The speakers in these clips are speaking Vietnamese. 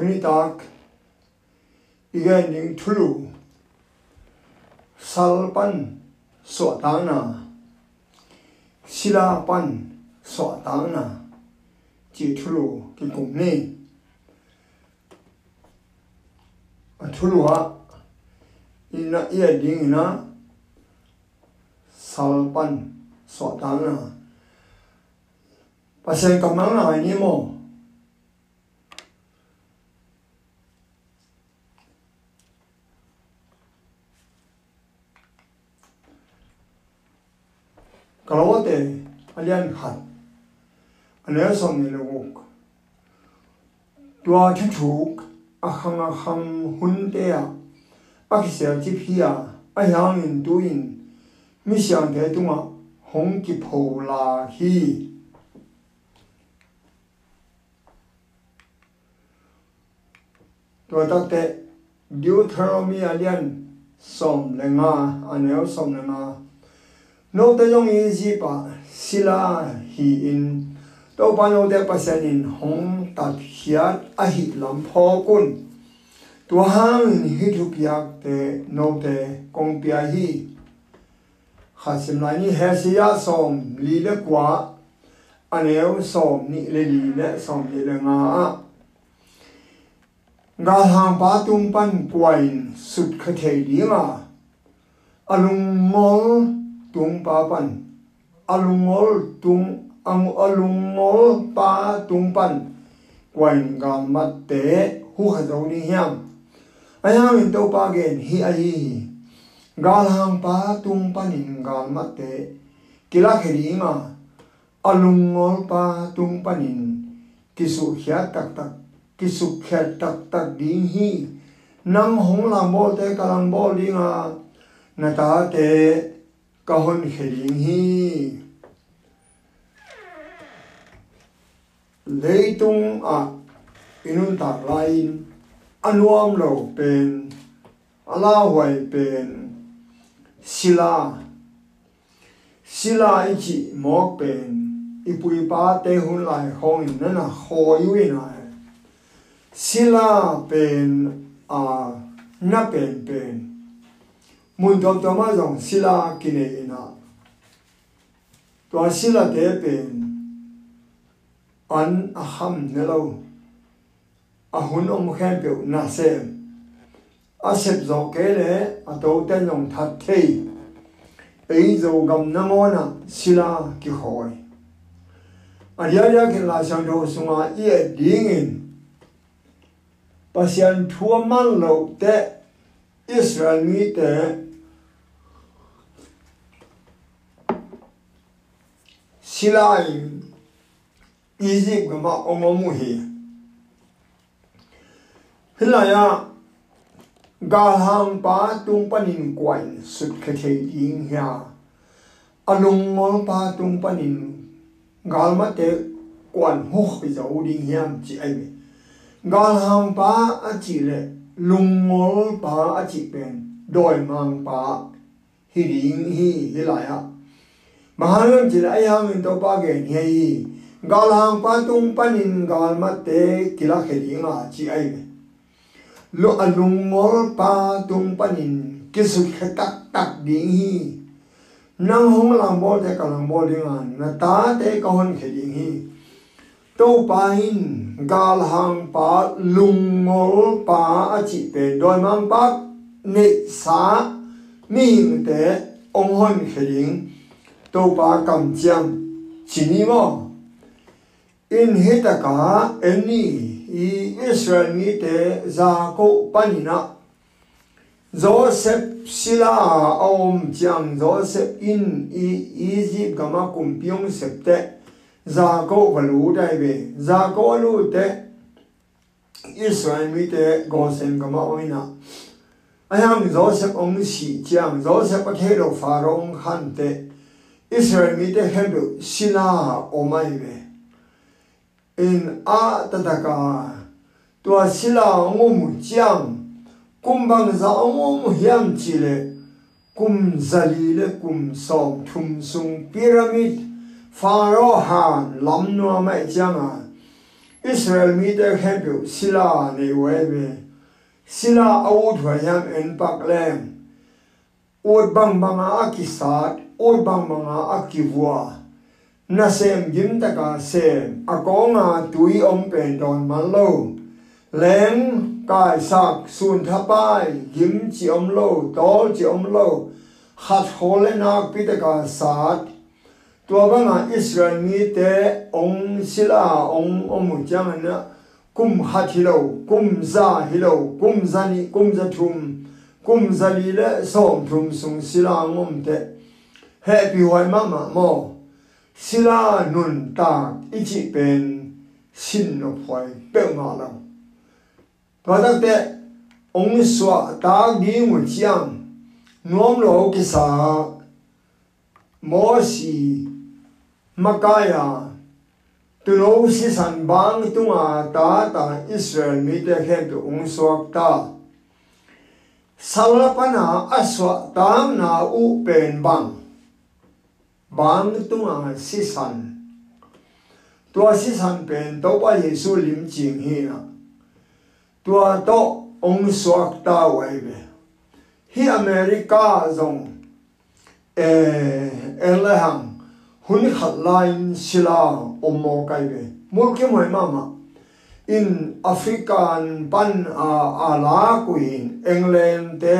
tuni tak igen ning thulu, salpan sotana silapan sotana pan so tangna chỉ thulu, ki kum ni. Thulu ha ina ia ding na salpan sotana tangna pasien kamang na ni mo 가로데 알리안 한 안에서 내려고 도와 춘축 아항아항 혼대야 아기세야 집히야 아향인 두인 미시안 대동아 홍기포라히 도닥데 뉴트로미 알리안 솜랭아 아네오 솜랭아 no te yong yi ji pa sila hi in to pa no de pa sen in hong tat hiat a hi lam pho kun tu hang in hi thu piak te no te kong pia hi kha sim lai ni he si ya som li le kwa aneu som ni le li le som ni le nga a nga hang pa tung pan kwain sut kha thei di nga alung mol tung pa pan. Alungol tung ang alungol pa tung pan. Quanh gam mat te, hu ha zo ni hiam. Ha min to pa gen, hi ai gal hang pa tung pan in gal mat te. Kila kheri ma alungol pa tung pan in. Kisu khya tak tak, kisu khya tak tak ding hi. Nang hong lam bol te, kalang bol ding a na ta te kahon khering hi. Leitung a inun tak lain anuam bền, pen la, huai pen. Sila sila bền, mok bùi ipui pa te lại lai nên in nana ho yui na sila bền à, na bền bền mun dom doma zong sila kine ina. Dwa sila de bin an aham nilo ahun om khen biểu na se. A sep zong ke le a do ten zong thật thi. Ý dù gầm nâng ô na sila ki khôi. A ria ria ki la sang do sung a ye dingin. Pasian thua man lâu te Israel mi te 신라인 이지 그마 어머무히 흘라야 가항 바 뚱빠닌 관 스케테 잉야 알롱몰 바 뚱빠닌 갈마테 관 호히자 우딩향 지 아이미 갈항 바 아지레 롱몰 바 아지벤 도이망 바 히링히 흘라야 ba cái nhảy gal hàng pa tung panin gal mà kila kheli nga chỉ ai me. Lo alung ngol pa tung panin kisu khatak tak ding hi. Nang hong lang bol te kalang bol ding an, na ta te ka hon kheli hi. To pa in gal hàng pa lung ngol pa a chỉ pe doi mang pa ne sa mi te ong hon kheli tô ba cầm chiang chỉ ni mo in hita ka eni i Israel mi te za ko panina Joseph sila om chiang Joseph in i Egypt gama kumpiong septe za ko valu dai be za ko lu te Israel mi te gosen gama oina ayam Joseph ong si chiang Joseph pa thelo Israel mi te hendu hebru shina omaiwe. In a tataka tuwa shila ngomu chiang kumbang za ngomu hiam chile kum zali le kum som thum sung pyramid pharaoh han lam no mai changa Israel mi te hebru shila ne wewe Sila awut wa yam en pak lem Uwe bang bang a ki saad oi bang bang a ki vua na sem. Gim ta ka sem a ko nga tui om pen don ma lo leng kai sak sun tha pai yim chi om lo to chi om lo hat hole na pi ta ka sat tua ba nga israel ni te ong sila ong om chang na kum hat hi lo kum za hi lo kum za ni kum za thum. Kum za li le som thum sung sila ngom te. happy wai mama mo sila nun ta ichi pen sin no phai pe ma la ba da te ong swa ta gi mu chiang nom lo ki sa mo si ma ka ya tu lo si san bang tu ma ta ta israel mi te khe tu ong swa ta สารปนาอสวตามนาอุเป็นบัง bang tu si san tua si san pen to pa Yesu lim jing hi na. Tua to ung suak ta wai be. Hi America zong. Eh elehang hun khat lain sila omo kai be. Mul ke moi mama in african pan a ala kuin england te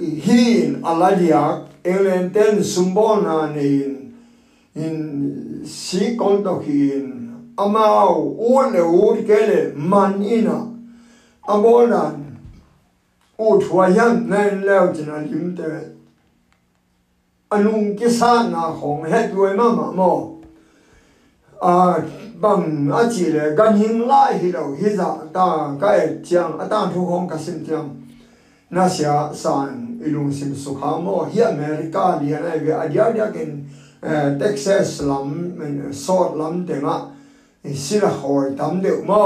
hin aladia england ten sumbona nin in si konto hin amao u le u ke le man ina amolan u thwayan nen leo jina limte anung ki sa na hong het duai ma ma mo a bang à, a chi le gan hing lai hi lo hi za ta ka e chiang a ta thu hong ka sim tiang na sia san ilung sim sukhamo hi america lian ai ve adia dia ken eh, texas lam eh, men sort lam de ma si la hor dam de mo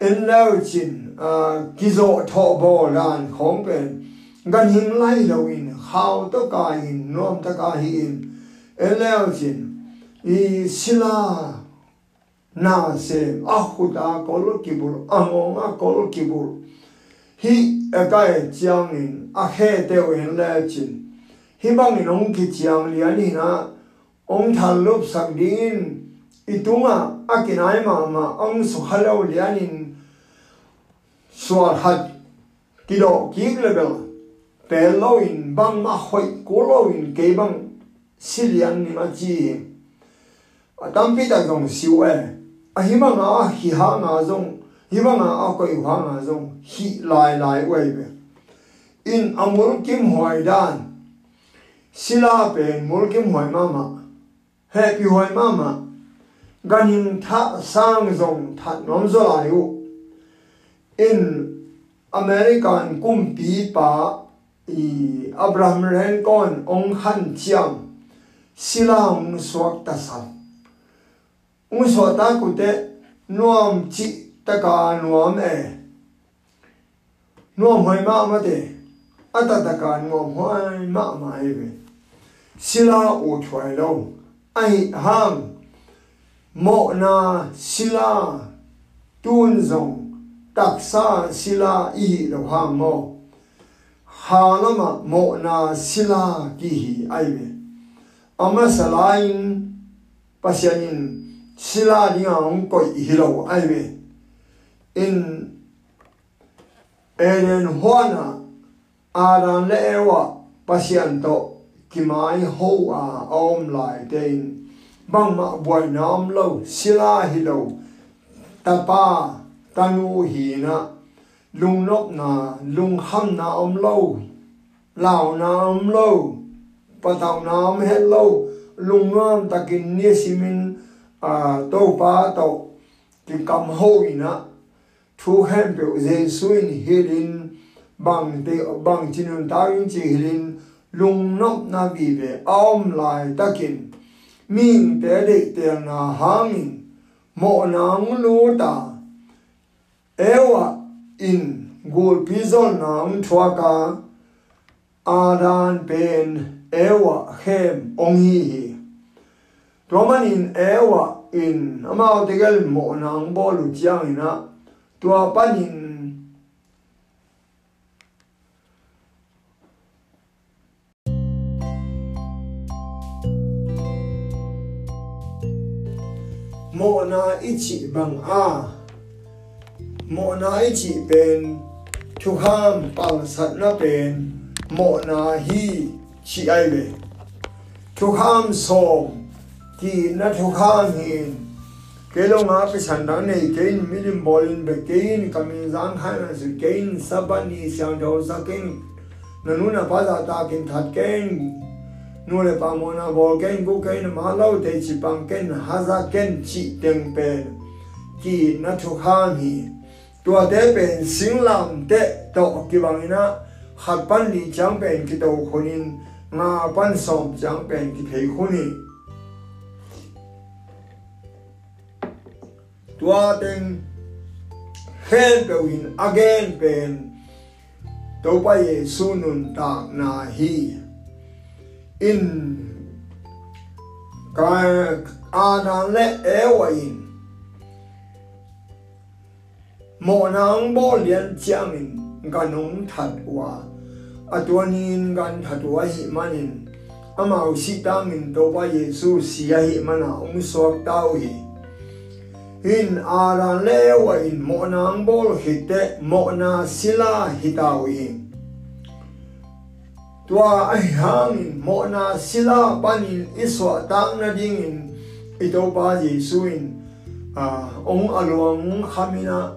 in lao chin eh, gizo tho bo lan khong ben gan him lai lo in how to ka in nom ta ka hi in in lao chin i sila na se ahuda kol kibur amoma kol kibur hi a ka e chiang in a à, he te wen le chin. Hi, bang à, à, in ong ki chiang li ani na. Ong thal lup sak din itunga akinai ma ma ong su halo li anin suar hat kido ki level pe lo in bang ma hoi ko lo in ke bang silian ni ma chi a tam pi ta gong siu e. A hi ma nga hi ha nga zong hi ma nga a ko i ha nga zong hi lai lai we be in amul kim hoi dan sila pen mul kim hoi ma ma happy hoi ma ma ganin tha sang zong tha nom zo lai u. In American kumpi pa i Abraham Lincoln ong han chiang, sila ong suak ta sa ong suak ta ku te nuam chi ta ka nuam e nuam hoi ma ma te ata ta ka nuam hoi ma ma e be u thuai lo ai hang mo na sila tun zong taksa sila i lo hang mo halama mo na sila ki hi ai be ama salain pasyanin sila ni ang ko hi lo ai be in eren hona aran le ewa pasyan kimai ho a om lai den bang ma boy nam lo sila hi lo tapa tanu hi na. Lung nop na, lung ham na om lo lao na om lo patau na om he lo lung ngam takin ni simin a to pa to ki kam ho ina to help the soil healing bang te bang chinun ta yin chi healing lung no na bi be aum lai takin. Min te de te na hang mo na lu ta. Ewa in gol pizon na um twaka adan ben ewa hem ongi Roman in ewa in amao tegal mo nang bolu jiang ina. Tua panin mo na ichi bang a. Mo na ichi pen thu ham pal sat na pen mo na hi chi ai về thu ham som ki na thu ham hin kelo nga pe chanda ne kein milim bolin be kein kamin zang khan se kein sabani siang do sa kein. Nanu na pa da ta kein that kein. Nu le pa mo na bol kein bu kein ma lau de chi pang kein ha za kein chi teng pe ki na thu kha ni. Tu de pe sing lam de to ki wang na hat pan li chang pe ki to khonin nga pan som chang pe ki thei khonin tua ten khen pe win again pen to pa ye sunun ta na hi. In ka ana le e wa in mo nang bo lian chiang in ga nong that wa atuanin gan thatwa hi manin. Amau si tangin to pa yesu sia hi mana um suak tau hi in aran lewa in mo nang bol hite mo na sila hitau hi tua ai hangin mo na sila panin iswa tang na dingin ito pa Jesu in uh, ong aluang khamina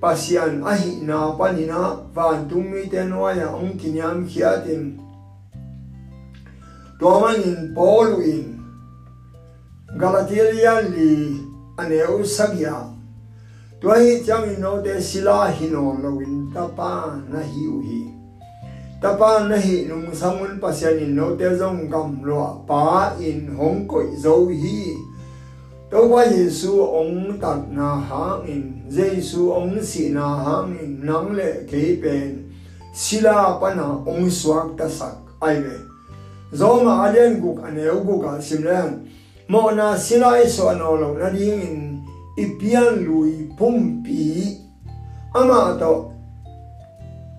pasian ahi na panina van tumi tenwaya ong kinyam khiatin tuamanin polu in galatilia li aneu sagya tuahi chang no te sila hi no hino lowin tapa na hi u hi tapa na hi nung samun pasian no te zong gam lo pa in hong koi zo hi đâu qua Giêsu ong đặt na ha in Giêsu ong si na ha in nang le ke pen sila pa na ông suak ta sak ai ve zo ma alian guk aneu guk al à, simlen mo na sila iso ano lo na ding in ipian lui pumpi ama to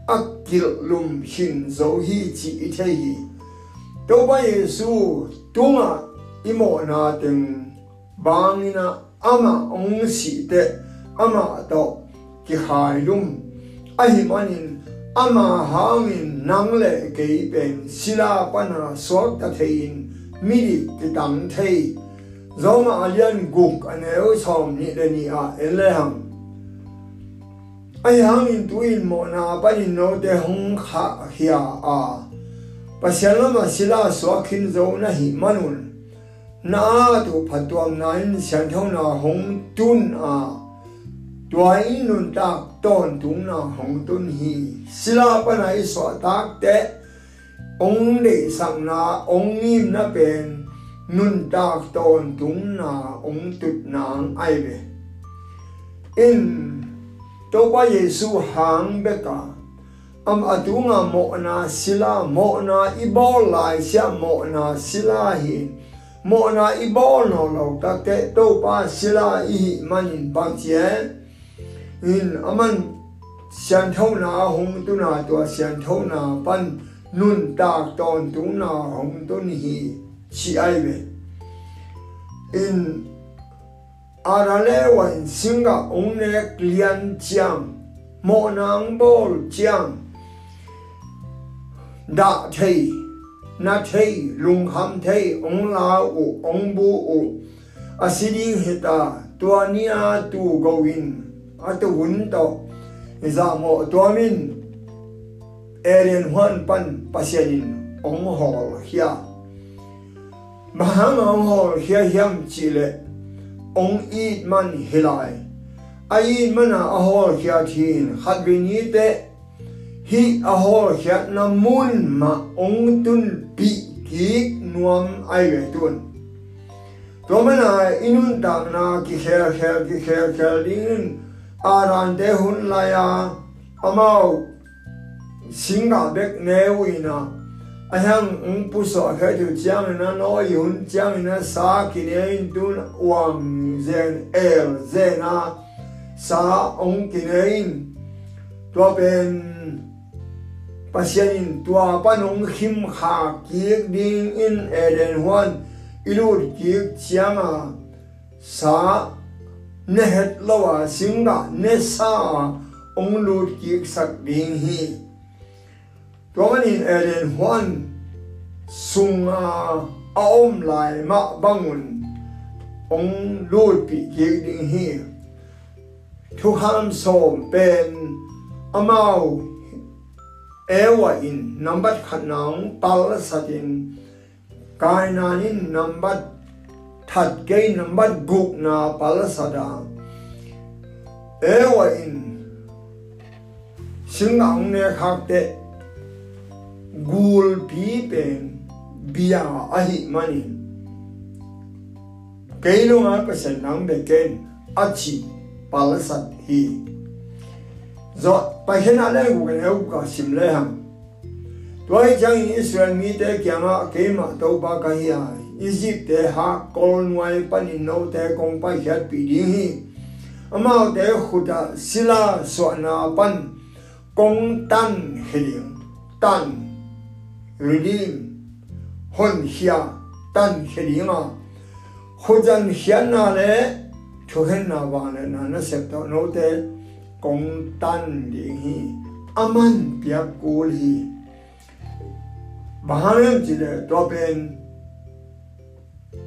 akil lum hin zo hi chi i the hi đâu qua Giêsu tunga imo na teng bangina ama ong si te ama to ki hai lum ahi manin ama hangin nangle ke pen sila pana swak ta thein miri ki tam thei zoma alian guk ane o som ni le ni a ele hang ai hangin tuin mo na panin no te hong kha hia a pasialama sila swakin zo na hi manun na tu phatuam na in sian thong na hong tun a tuai nun tak ton tung na hong tun hi sila pa na iswa tak te ong le sang na ong im na pen nun tak ton tung na ong tut nang ai về in to ba yesu hang beka am atunga mo na sila mo na ibol lai sia mo na sila hi. Mo na ibol no lo ta te to pa sila i manin bang chie in aman sian thâu na hung tu na to sian thâu na pan nun ta ton tu na hung tu ni hi chi ai ve in arale in singa ong klian chiam mo nang bol chiam da thei, na thei, lung ham thei, ong la u, ong bu u, asiri heta tuania tu gowin, atu hun to za mo tuamin eren huan pan pasianin, ong hol hia. บางอังหอลเฮียมจิเลองอีมันฮิลายอายีมันอหอลเฮียทีนขัดวินีเตฮีอหอลเฮียนมุนมาองตุนปีกีกนวมไอเวตุนตัวมันาอินุนตามนากิเฮียเฮียกิเฮียเฮียดิงอารันเตหุนลายาอมาวสิงกาเบกเนวินา em ông bù sọ khai tu chiang na nói yun chiang na sa kine tun wang zen el zena sa ông kine tua ben pasien tua panong him kha kiek ding in eden huan ilut kiek chianga sa nehet lawa singa ne sa ong lut kiek sak ding hi tuanin eden huan sunga aom lai ma bangun ong lut pi kiek ding hi thu ham som pen amau ewa in number khanang pal satin kainanin number thật cái number gục na pal sada ewa in singang ne khakte gul pi pen bia ahi mani keilunga pasen nang beken achi palasat hi. Zo pa hena le gu ne u ka sim le ham toy chang in israel mi te kya ma ke ma to ba ka hi ai egypt te ha kol nuai pan in no te kong pa hiat pi ding hi. Ama te khuda sila so na pan kong tan hiling tan rinjin hon xia tan xeringa hojan xian na le chohen na ba le na na sep to no te kong tan ding hi aman pya kol hi baharen ji le to pen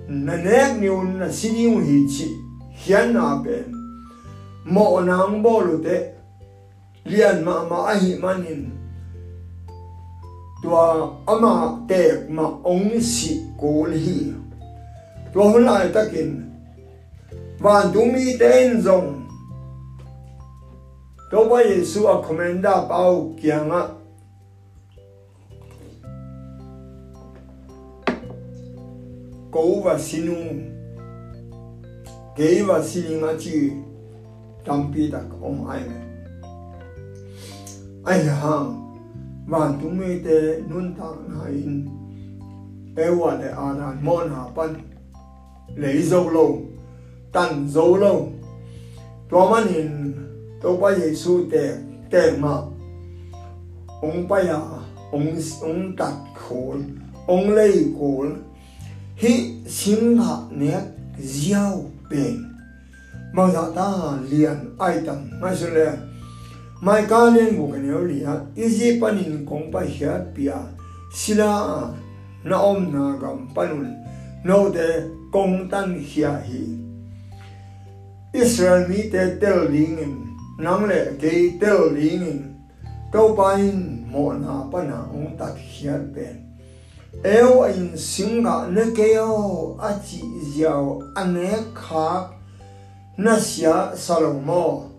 na ne ni un na si ni un hi chi xian na pen mo nang bo lu te lian ma ma a hi manin tua ama tek ma ong si cô hi tua hun lai takin van tu mi ten zong đâu bao giờ su a komenda bao kiang á cố và sinu kế và xin ngã chi tam pi đặc ông ai mẹ và chúng mình te nun tang hai in ewa de anan mon ha pan lấy dâu lâu tan dâu lâu tua man in tôi bây giờ su tè tè mà. Ông bây giờ ông ông đặt khổ ông lấy khổ hi xin hạ nét giao bền. Mà dạ ta liền, ai tầm ngay xuống liền lên một cái nếu liền easy panin công bài hết bia sila na om na gam panun no de công tan hiya hi Israel mi te tel lingin nang le ke tel ling to pain mo na pa na ong tat hiat pen eo in singa ne ke o a chi ziao ane kha na sia salomo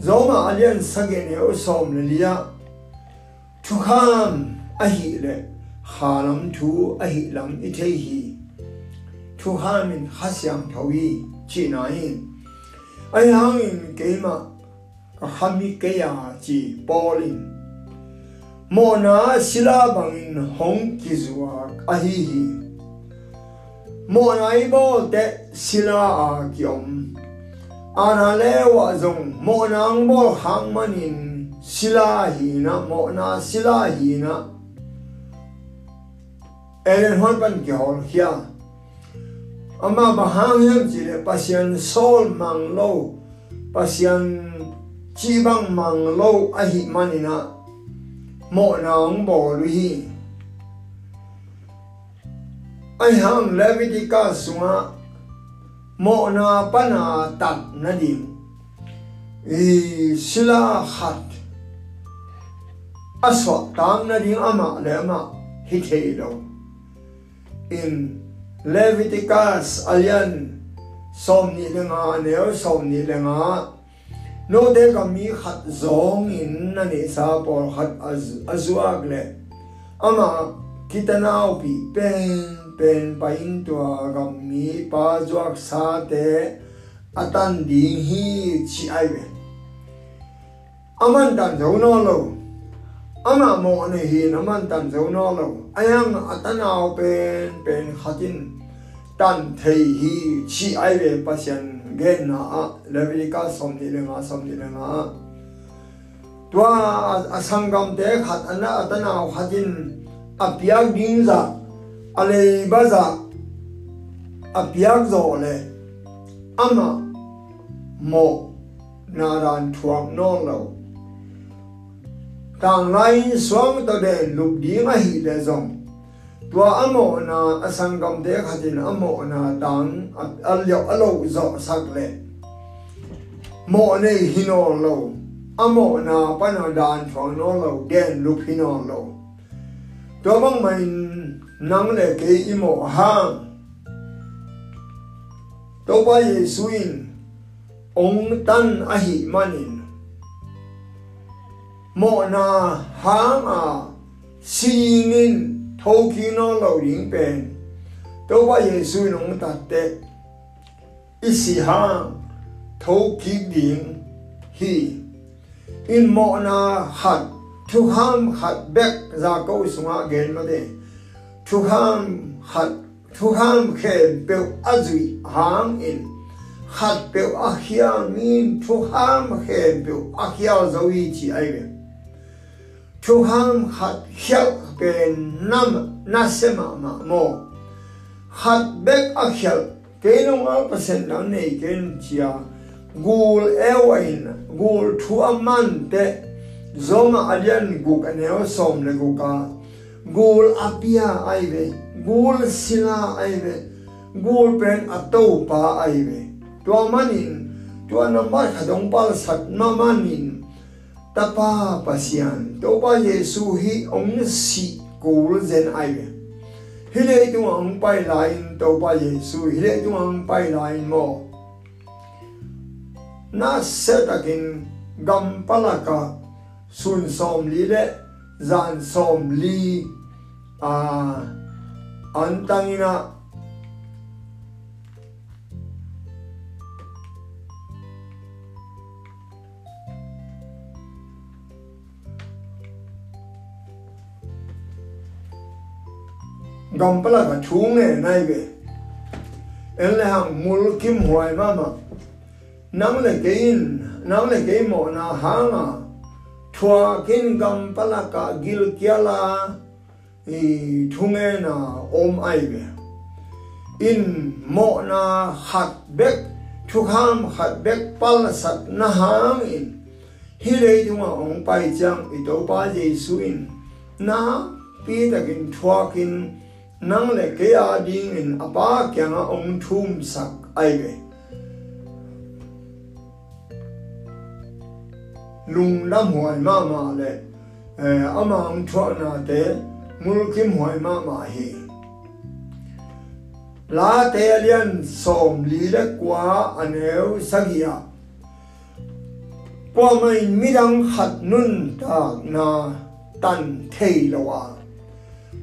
Zoma alien sagen ja som lia tu ham ahile haram tu ahilam itehi tu ham in hasyam tawi chinain ai hang in gema ka hami kaya ji bolin mona sila bang in hong kizwa ahihi mona ibo de sila a gyom kyom ana le wa zong, mo nang bo hang manin sila hi na, mo na sila hi na. Elen hon pan ki hol hia ama bahang yam ji le, pasian sol mang lo, pasian chi bang mang lo, a hi manina mo nang bo lu hi. Ai hang levitica sunga. โมนาปนาตัดนดิมอีศิลาขัดอสวะตามนดิมอามาเลมะฮิเทโลอินเลวิติกัสอเลียนสมนิเลงาเนวสมนิเลงาโนเดก็มีขัดสองอินนันเอซาปอขัดอซอซวากเลอามาคิตนาอุปีเป็น pen pa in tua gam mi pa zuak sa te atan ding hi chi ai ve aman dan zo no lo ama mo ne hi aman dan zo no lo ayang atan ao pen pen khatin tan thei hi chi ai ve pa sian gen na a. Level ka som ni le ma som ni le ma tua asangam te khat ana atan khatin apyak ding za. Ale baza apiak zo le ama mo naran thuang nong lo tang lai swang to de lup di nga hi le zong. Tua amo na asang gam de khatin amo na tang al yo alo zo sak le. Mo ne hino lo amo na pano dan thuang no lo den lup hino lo tua bang main nang le ke imo hang to ba yesuin ong tan a hi manin mo na ha ma à, si a singin thoki no lo ring pen to ba yesu ong ta te isi hang thoki ding hi in mo na hat thu ham hat bek za ko sunga gen ma de thu ham hat thu ham khe pe azui hang in hat pe a hiang min thu ham khe pe a hiao zo yi chi ai ve chu ham hat hiao ben nam nasema ma mo hat bek a hiao ke no ma pasen na nei gol apia ai ve gul sila ai ve gul pen ato pa ai ve tua manin, tua nambar khadong pal sat na manin. Tapa pasian to pa yesu hi ong si gol zen ai ve hi le tu ang pai lain to pa yesu hi le tu ang pai lain mo. Na setakin gam palaka sun som li le, zan som li. À, a antangina gam pala ka chung ne nai ve en le hang mul kim huai ma ma nang le kein nang le ke mo na hanga thua kin gam pala ka gil kia la i thunge na om ai be. In mo na hat bek, thukham hat bek pal sat na hang in. Hi le tunga ong pai chang i do pa jesu in. Na pi ta kin thuak in, nang le ke a ding in apa kya nga ong thum sak ai be. Lung lam huai ma ma le eh, ama ong thua na te mul kim hoi ma ma hi la te alian som li le kwa aneu sagia qua mai mi dang khat nun ta na tan thei lawa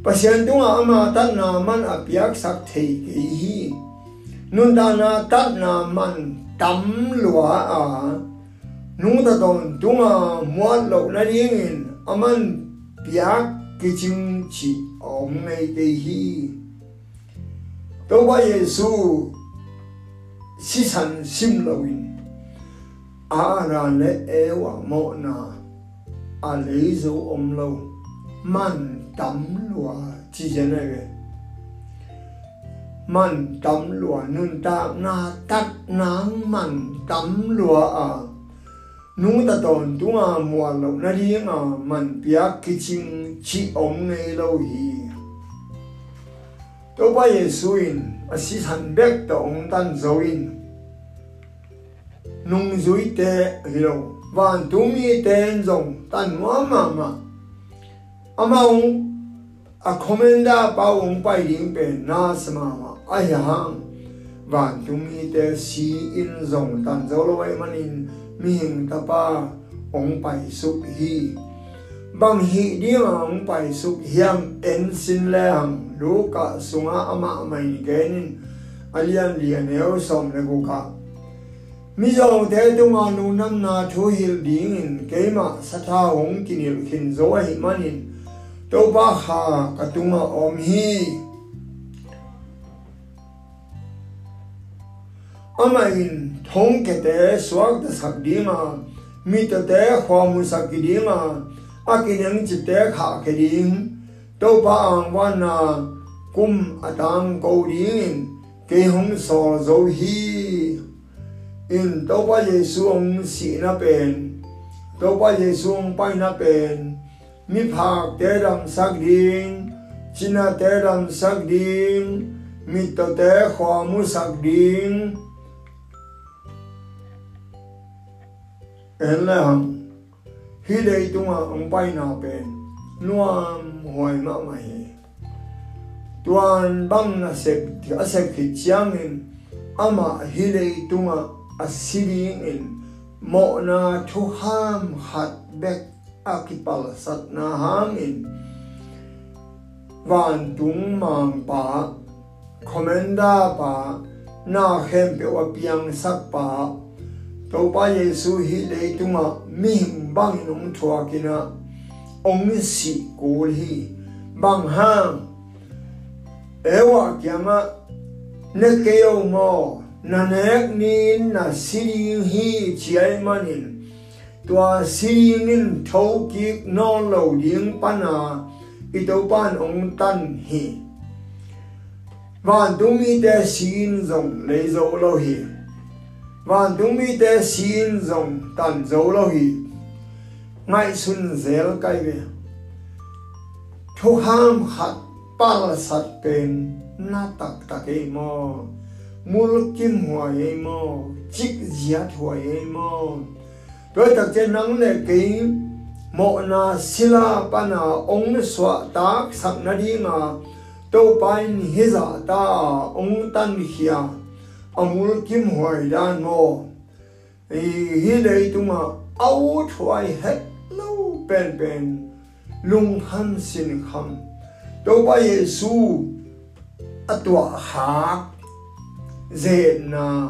pasien tunga ama tan na man apiak sak thei ke hi. Nun da na tan na man tam lua a nu ta don tunga muat lo na ringin aman piak ki ching chi om nei ke hi. To ba yesu si san sim lo in a ra le e wa mo na a le zo om lo man tam lua chi je này ge man tam lua nun ta na tắt nang man tam lua a à nu ta ton tung à mua lo na đi à man bia kitchen chi om ne lo hi tôi bây giờ suin a si san bek ta ong tan zo in nung zui te hi lo van tu tumi ten zong tan mua ma mà ama ông a komenda ba ong pai ding pe na sama ma a ya hang van tu mi te si in zong tan zo lo wai manin mi ta pa ong pai su hi bang hi di ong pai su hiam en sin le hang lu ka sunga ama mai genin alian lian eo som le ko ka mi zo te tu ma nu nam na thu hil ding in ke ma sa tha hong kinil khin zo hi manin to ba ha ka tu ma om hi. Ama in thong ke te swag da sak di ma, mi to te khwa mu sak di ma, a kinang chi te kha ke ding, to ba ang wa na, kum atang ko ding, ke hong so zo hi. In to pa Giêsu ông si na pen, to pa Giêsu ông pai na pen, mi phak te ram sak ding china te ram sak ding, mi to te khwa mu sak ding en la hang hi tunga ông pai na pen nuam hoi ma mai. hi tuan bang na sep a sep khi chiang in ama hi dei tunga asiling in mo na thu ham hat bek akipal sat na hang in van tung mang pa komenda pa na khem pe wa piang sak pa to pa yesu hi le tunga mi bang nong thua kina. Ong si ko hi bang hang ewa kyanga ne ke yo mo, na nek nin, na siri hi chiai manin tua siri nin thâu ki non lo ding pana ito pan ong tan hi. Và đúng ý để xin dòng lấy dấu lâu hi van tung mi te dòng zong dấu zo lo ngại xuân sun zel kai ve thu ham khat pal sat pen na tak tak e mo mul kim hoài ye mo chik zia hoài ye mo tôi tak chen nắng le ke mo na sila pa na ong swa tak sak na di nga to pain hi za ta ong tan hia amul kim hua dan mo hi đấy chúng ma au thuai het lo pen pen lung ham sin kham to pa yesu atwa hak dễ na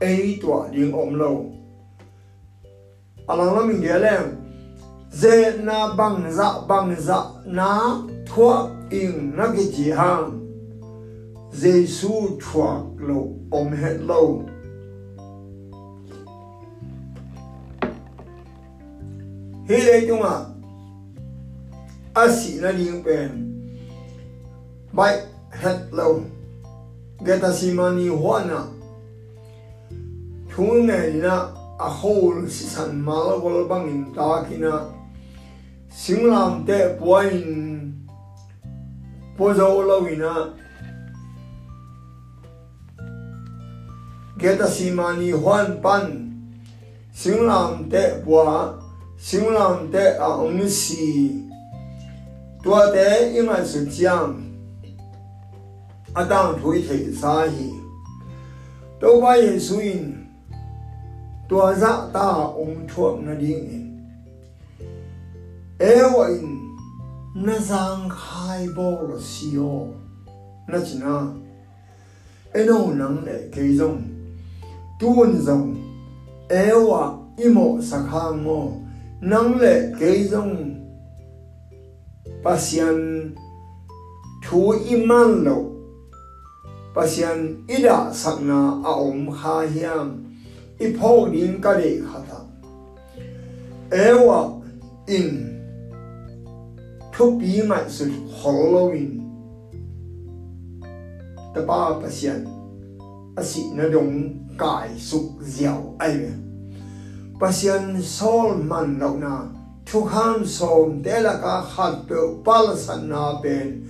ấy tỏa điên ôm lâu. À lăng lắm mình nhớ lên dễ na bằng dạ bằng dạ na thuốc in na cái gì hàng Giêsu chuộc lộ ôm hết lâu. Hi đây chúng ạ. A sĩ nó đi bền bay hết lâu. Cái ta xin mà ni hoa nè thu này nè a hô sĩ sản mà nó vào băng in ta kia nè xin làm tệ bói bói dâu lâu nè lawina Getasimani huan pan Singlam te pua Singlam te a ongsi Tua te inga su jiang a dang thui thể sa hi to ba yin su suin tua za ta ông thuốc na ding in wa in na zang khai bo lo si sio na china eno nang le ke zong tuôn tuon zong ewa imo sakhang mo nang le ke zong pasian thu iman lo pasian ida sakna a om kha hiam i phok din ka de khata ewa in thu bí ngai su halloween. Ta pa pasian asi na dong cải sục ziao ấy. Me pasian sol man lâu na, thu kham som de la ka khat pe pal san na ben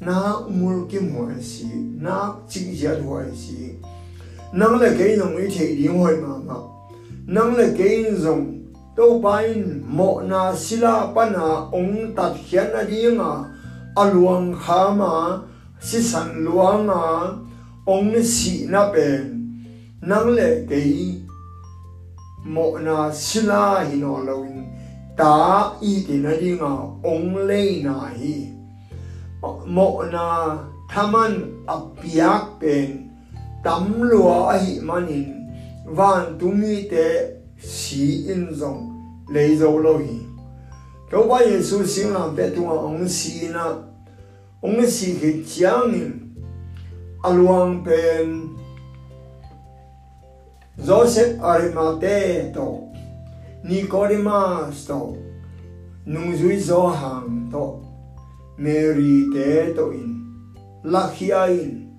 na mul kim hoi si, na chi ja hoi si. Nang le ke nong i the ding hoi ma ma. Nang le ke zong, to bain mo na sila pa na ong tat hian na ding a luang kha ma, si san luang a ong si na pen nang le ke mo na sila hi no lo in ta i ti na ding nga ong le na hi mo na thaman apiak pen tam lua a hi manin van tu mi te si in zong lấy dấu lâu hi câu ba Giêsu sinh làm bé tua ông si na. Ông si khi chiang in. Aluang pen Joseph Arimate to Nicodemus to nung zui zo to Mary te to in Lakhia in.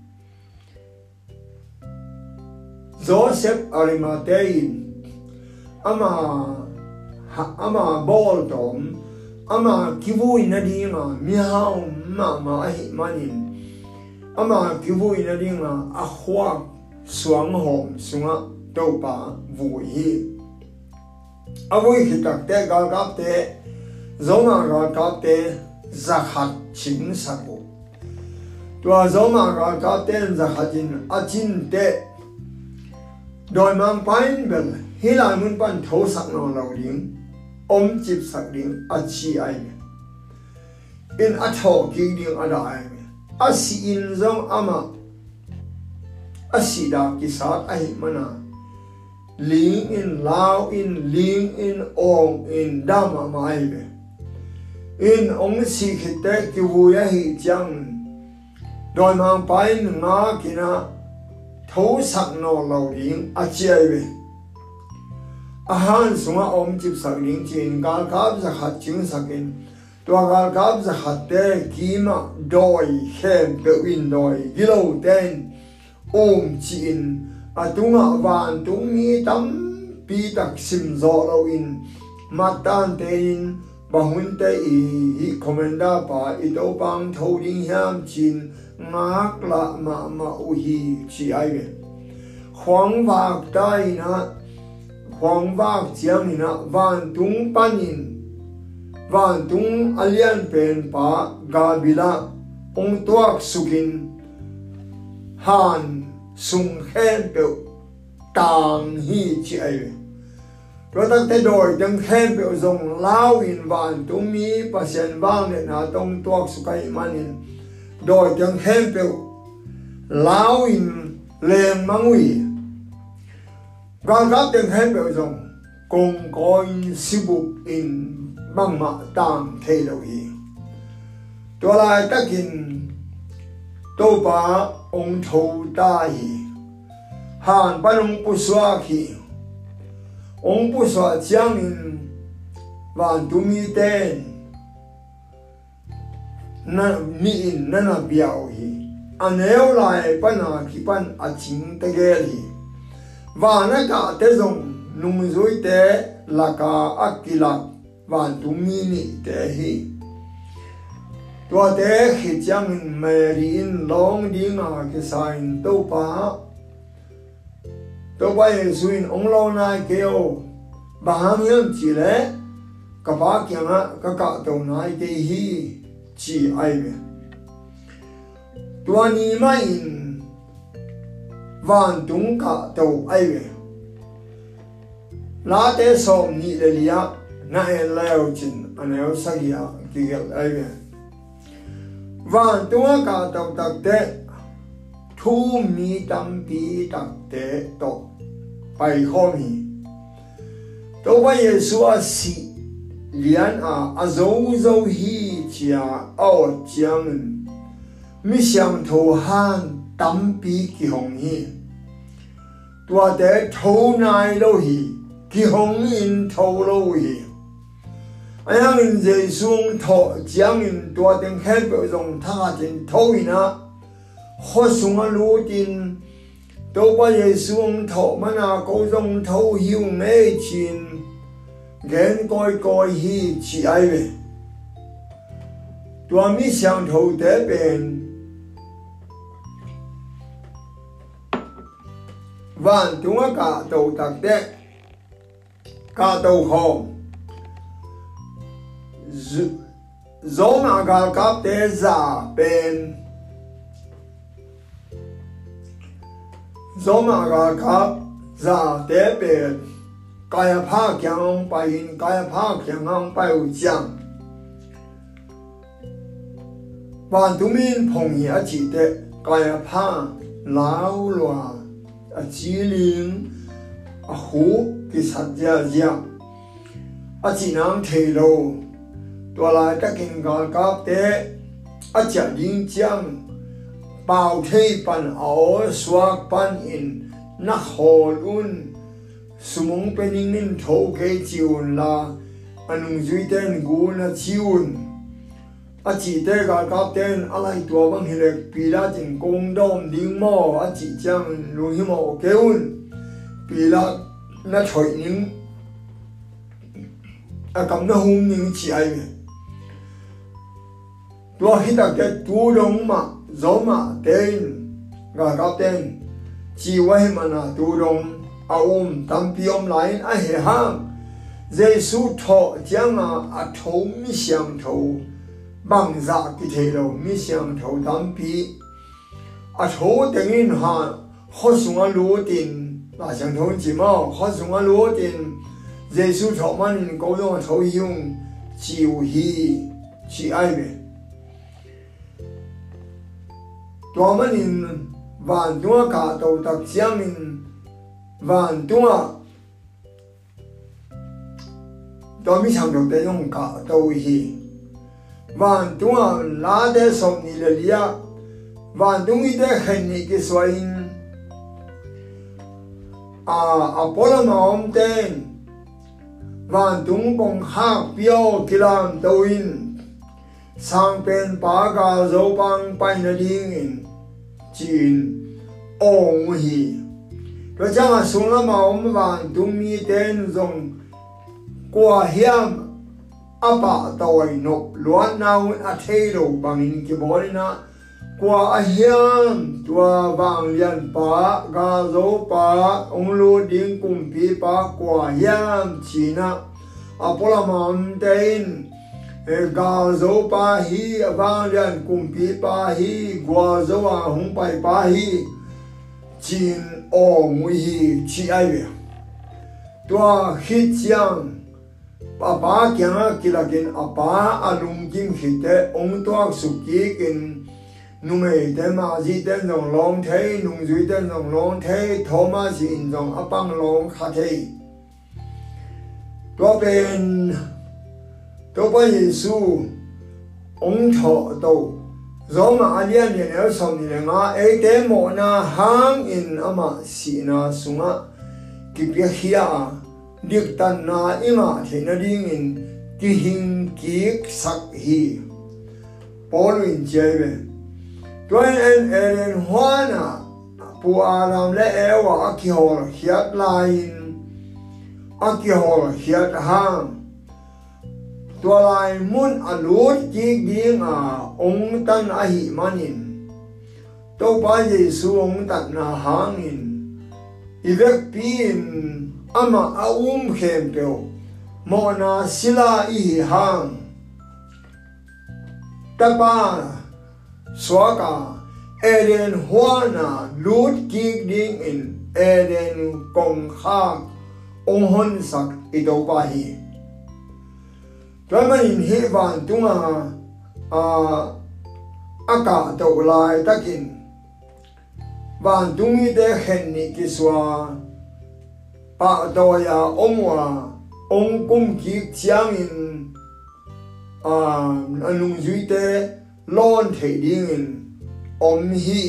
Joseph Arimatein ama ama bol tom ama kivui na di nga miao ma ma hi manin ama kivui na di nga a hwa suang hom sunga tàu pa vui hi. A vui hi tak te gal gap te zoma gal gap te zakhat ching sako tua zoma gal gap hạt zakhatin a chin tế đòi mang pain bel hi lại muốn pan thấu sak no lâu ding ôm chip sak ding a chi ai me in a thọ kỳ ding a đại ai me a si in zong ama a si da ki sat ai mana ling in lao in ling in om in dama mai be in ong si khite ki vu ya hi chang đòi mang pain kia kina thấu sắc nó lâu điện a à chơi về. À a han sunga om chip sắc điên chín gal gab hạt hat sắc in. Tua gal gab za hạt te kima doi hẹn pe win doi gilo ten om chin à tunga van tung mi tam pi tak sim zo lo in. Matan te in bahun te i hi komenda pa i do bang thâu ding hiam chin ngak la ma ma u hi chi ai ve khoang vạc tai na khoang vạc chiang na van tung panin van tung alian pen pa gabila ong tuak sukin han sung khen biểu tang hi chị ấy. Rồi ta thay đổi, đừng khen biểu dùng lao in vạn tung mi pasien vang điện hà tông tuộc su tuak man in đổi, đừng khen biểu lao in lên mang uy gan gác đừng khen biểu dùng cùng coi in sư bục in bằng mạ tam thế đổi. Hi tôi lại tấtkin tôi ba ông thâu ta hi hàn ba ông bu xoa khi ông bu xoa giang in và tu mi tên na, mi in na na biao hi. Aneu lai pa na ki pan a ching te ge hi wa na ka te zong nung zui te la ka akila wa tu mi ni te hi tua te khi chang me ri in long di nga ke sain to pa to pa ye suin ong lo na ke o ba ham yam chi le ka ba kya nga ka ka to na ke hi chỉ ai về. Tua ni mai in van tung cả tàu ai về. Lá té sòm ni lệ lia na en leo chin anh à em sagia kia ai về và tua cả tàu tắc tế thu mi tâm bi tắc tế to bay ho mi. Tổ bà yê yesu a si lian a a zo zo hi chia ao chiang mi xiang tho han tâm bi kỳ hồng hi. Tua tế tho nai lâu hi, kỳ hồng in tho lâu hi. Anh hằng in dây xuống thọ chiang in tua den khen biểu dòng tha tin thâu ina khó xuống a lú tin đâu bao giờ xuống thọ mà na câu dòng thâu hiu mê chín. Gen coi coi hi chỉ ai về. Tua mi xiang thâu tế bên vạn chúng cả tàu tạc tế cả tàu khom tế giả bên giống mà cả cáp giả tế bên kaya pa kyang pa yin kaya pa kyang ang pa u jiang ban tu min phong yi a chi te kaya pa lao lua a chi ling a hu ki sat ja ja a chi nang thei lo to lai takin gal kap te a cha ding chang bao thei pan ao suak pan in na hol un sumung pening nin tho ke chiun la anung zui ten gu na chiun a chỉ tế cả các tên a lại tua bằng hi lệ pi la tình công đom ding mò a chỉ chang lu hi mò keun pi la na choi ning a kam na hung ning chi ai me lo hít ta ke tu đông mà, gió mà, tên gà các tên. Chỉ quay mà na tu đông à ôm tam pi ôm lại a he hang Giêsu thọ chẳng à à thấu mi xiang thấu. Bằng dạ cái thế đâu mi xiang thấu tam pi. À thấu tiếng in hà khó sung à lúa tiền. Là xiang thấu chỉ mà khó sung à lúa tiền. Giêsu thọ man cố đó thấu dùng chịu hi, chỉ ai về. Tua man in van tua ka tàu tak xiang in van tua tua mi sang được để dùng cả tàu hi van tua à lá để sống ni lệ lia van tung ít để khen ni cái xoay à Apollo mà ông tên van tung bông hạc biểu kilam tàu in sang pen pa ga zo bang pai na ding in chin ong hi rồi cha ma sung la ma om van tung mi ten zong qua hiam apa tawai no luan nau a thei ro bang in ki bolina qua a hiam tua bang lian pa, ga zo pa ong lu ding kum pi pa qua hiam china. Apola ten E ga zo pa hi bang lian kum pi pa hi gua zo a hung pai pa hi. Chin o mui hi, chi ai tua hit chiang papa kyang pa apa lung kim khite ong tuak suki kin nume te ma ji ten dong long thei nung zui ten dong long thei thoma si in dong apang long kha thei to ben to pa yesu ong tho to zo ma alian ne ne som ni nga e na hang in ama si na sunga ki pya hia dik tan na inga thena ding in ki hing ki sắc hi pol in jeve toin en en hwana pu aram le ewa aki hol hiat lain aki hol hiat ham tua lai mun alut ki ding a ong tan a hi manin. To pa yesu ong tan na hangin. Ivek pin ama a um khem peo mo na sila i hang. Tapa swaka eren huana lut kik ding in eren kong khak ong hon sak i do pa hi. Tuan in hi van tunga a aka to lai takin. Van tungi de khen ni kiswa, pa do ya omwa ong kum ki chiang in a ah, anung zui te lon thei ding in om hi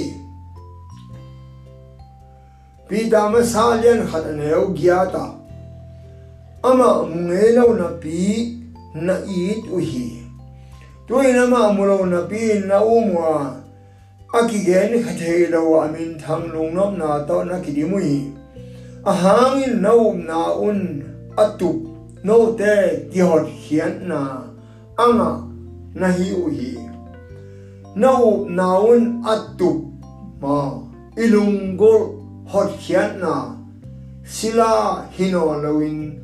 pi da ma sa lian khat ne o gya ta ama nge lo na pi na it u hi tuai na ma mu lo na pi na umwa aki gen khathei lo amin thang lung nom na to na ki di mu hi a hangin no na un atup no te ki hot hian na anga na hi u hi no na un atup ma ilungol hot hian na sila hino lawin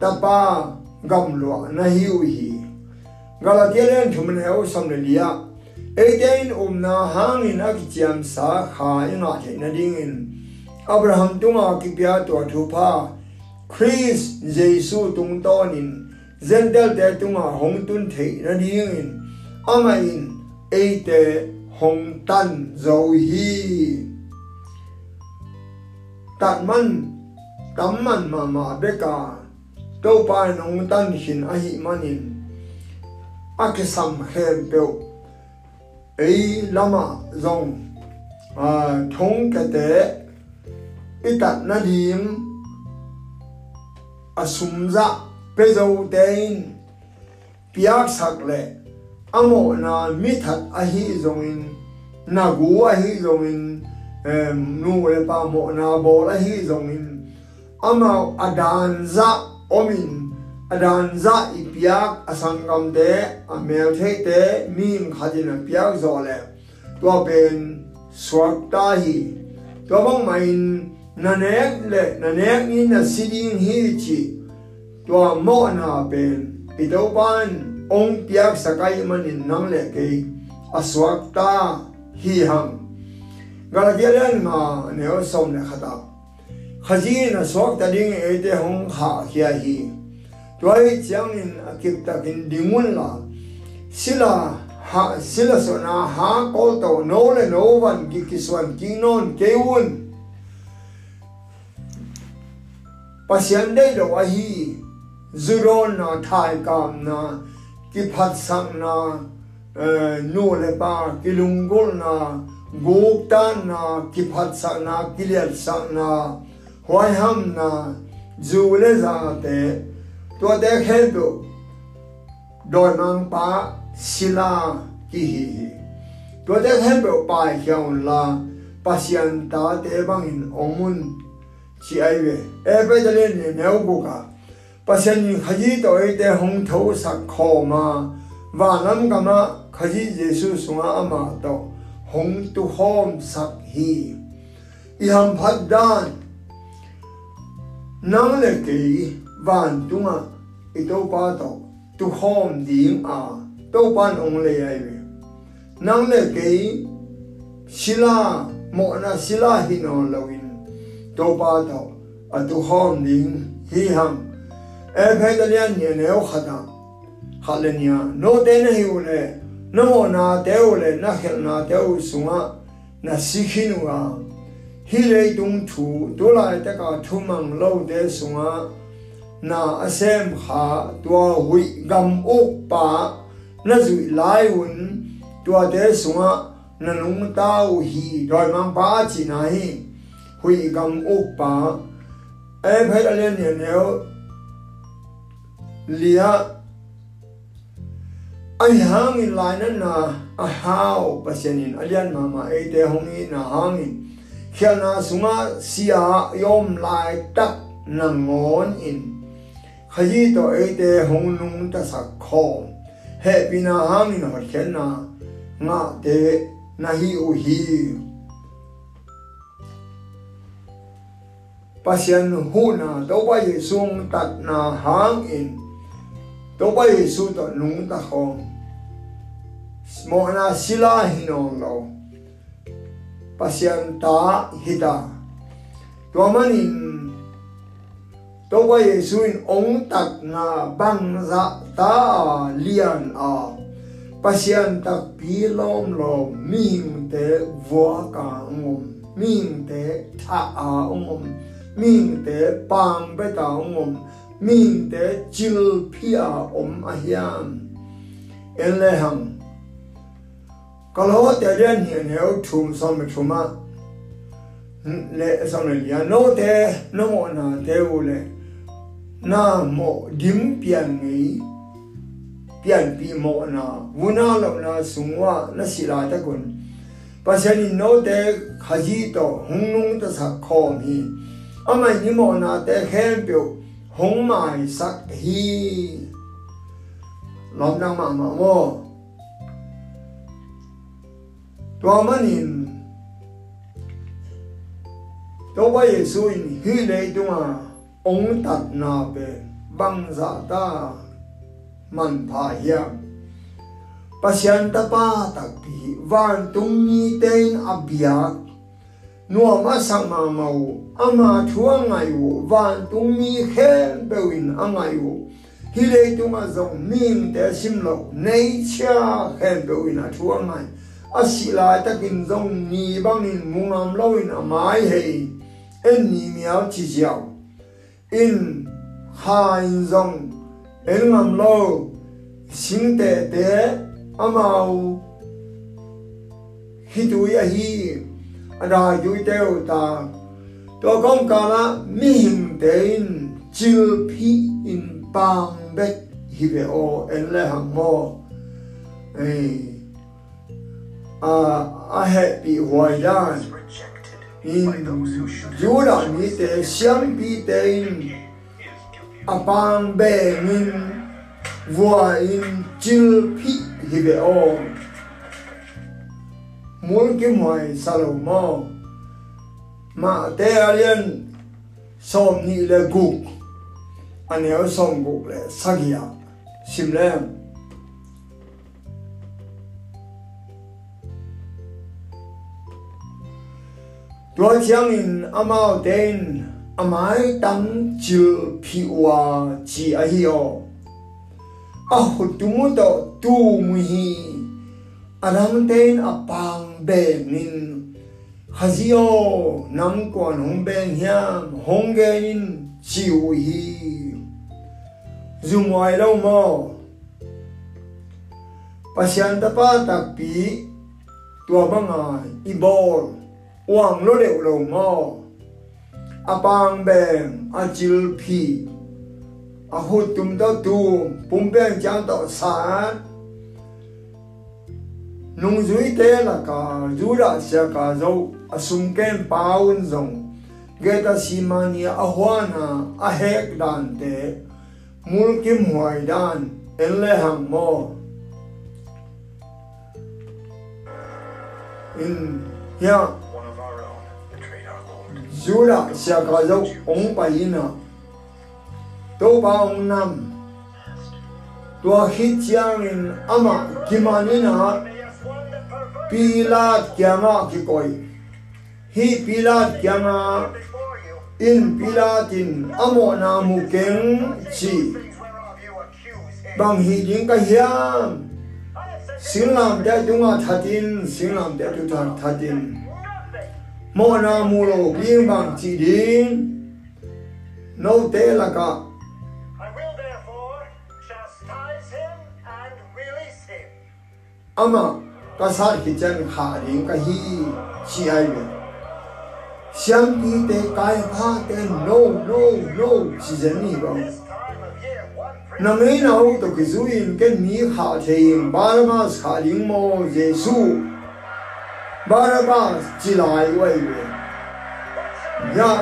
tapa gam lo na hi. U hi galatian thuman heu na hang in hangin akichiam sa kha inga thena dingin Abraham tunga kipya to thupa Chris Jesu tung tonin zentel te tunga hong tun the na dingin ama in eite hong tan zo hi. Tat man tam man ma ma beka đâu pa nông tan hin a hi manin a ke sam khem pe ei lama zong a thong ka te itat na dim a sumza pe zo tein piak sak le amo na mi that a hi zong in. Na gu a hi zong in. Em nu le pa mo na bo la hi zong in. Ama adan za omin adan za ipiak asangam de, amel the te mim khajina piak zo le to ben swakta hi to bang main, nanek le, nanek ni na sidin hi chi. To mo na ben ito ban ong piak sakai manin nang le ke aswakta hi hang galagyan ma, neo som le khatap khazi na swak ta ding e te hong kha khia hi. Toy chiang in akip ta kin dingun la. Sila ha, sila so na ha ko to no le no wan ki kiswan ki non ke un. Pasian de do wa hi. Zuron na, thai kam na, ki phat sang na e, nu le pa, ki lungol na, guk tan na, ki phat sang na, ki liat sang na hoai ham na dù le za te to de khen do doi mang pa sila ki hi hi to de khen do pa hiang la pasian ta te bang in omun chi ai ve e pe de le ne ne u ka pasian ni khaji to e te hong tho sak kho ma. Wa nam ka ma khaji jesu sunga ama to hong tu hom sak hi i ham phat dan 能力给万东啊，一都把到都好点啊，都把农力哎呗，能力给希腊莫那希腊希诺老因都把到啊都好点稀罕，哎拍的两年了哈达，哈了年，那等那有嘞，那么那得有嘞，那很那得有什么，那稀奇呢啊。Hi le dung thu to lai ta ka thu mang lo te sunga na asem kha tua hui gam ok pa na zu lai un tua te sunga na nung u hi doi mang pa chi na hi hui gam ok pa e phai de len ne ne lia ai hang in lai na na a hao pasyanin alian mama e te hongi na hangin khi na sunga sia yom lai tak na ngon in. Khaji to e te hong nung ta sa kho he pina hangin hot khen na nga te na hi u hi. Pasian hu na do ba ye sung tat na hang in. Do ba ye su to nung ta kho mo na sila hinong lo pasyan ta hita. To manin to ba yesu in ong tak na bang za ta lian a. Pasian tak pi lom lo ming te vua ka ngom. Ming te tha a ngom. Ming te pang be ta ngom. Ming te chil pia om a hiam. ကလောတဲ့တဲ့ညနေထုံဆောင်မထုံမလေဆောင်လေရနောတဲ့နမောနာတဲ့ကိုလေနာမောဒီမ်ပြန်နေပြန်ပြီးမောနာဝနာလောနာစုံဝလက်စီလာတကွန်ပါစနီနောတဲ့ခကြီးတော်ဟုံနုံတဆခေါ်မီအမညမောနာတဲ့ခဲပြုတ်ဟုံမိုင်စက်ဟီလောနာမမော tuamanin toba yesu in hi le tu ong tat na pe bang za ta man pha hiam pasyan ta pa tak pi van tung ni ten abyak nuwa ma sang ma mau ama thua ngai wo van tung mi khen bewin angai wo hi le tu zong ming te sim lo nei cha khen bewin a thua ngai a si lai ta kin zong ni bang in mung mungam lo in a mai hei en ni miao chi jiao. In ha in zong en ngam lo sing te te amau hi tu ya hi ada yu te ta. To kong ka la, mi him te in chil pi in bang bet hi ve o en le hang mo. Ei uh, I had bị hoài dan in Judah ni te siang pi te in. Apang be in vua in chil pi hi ve o. Muốn kiếm hoài Salomo mà te alien som ni le gục anh hiểu som gục le sagia sim lem tua chiang in amao den amai tang chiu pi wa chi a hi o. A hu tu mu to tu mu hi. Anam den a pang be nin hazio nam quan hong bên hiam hong ge in chiu hi. Zum wai lo mo. Pasyan ta pa tak pi, tua banga ibor wang lo đều lo ngo a bang beng a chil phi a hu tum da tu pum beng chang da sa nung zui te la ka zu ra sia ka zo a sum ken paun zong ge ta si mani a hwana a hek dan te mul kim huai dan en le hang mo in yeah Juda siya bà yên pahina. To ba ông nam. Tua in ama kimanina pilat kiama kikoy. Hi pilat kiama in pilatin amo na mukeng chi. Bang hiding kahiyam. Singlam dia tunga thatin, singlam dia tu thatin mô na mô lô biên bằng chỉ điên nô tế là cả ama ka sa ki chan kha ring ka hi chi ai ve xiang pi te kai pha te no no no chi zen ni ba na me na u to ki zu in ke mi kha the in ba ma kha ring mo jesu Barabbas chỉ lại quay về nhà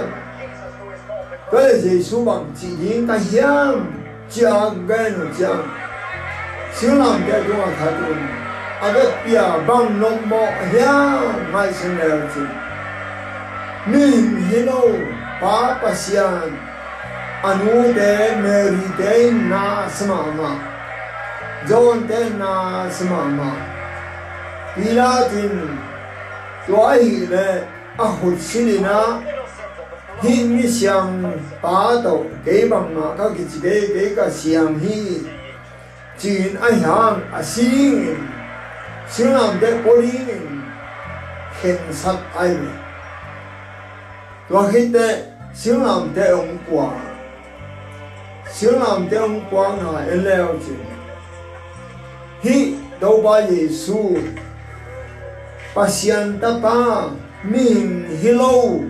cái là gì số bằng chỉ những cái hiang chẳng cái nó chẳng siêu làm cái chúng ta thấy được à cái bia bằng nông mọ hiang ngay sinh ra chứ mình hello ba pasian anu de mary de na samama john de na samama pilatin tua a hut silina hi mi siang pa to ke bang ma ka ki chi ke ke ka siang hi. Chin a yang a sing sing am de poling khen sat ai me tua hi te sing am de ong kwa sing am de ong kwa na eleo chi hi, đâu ba Giêsu pasyan tapa min hilo,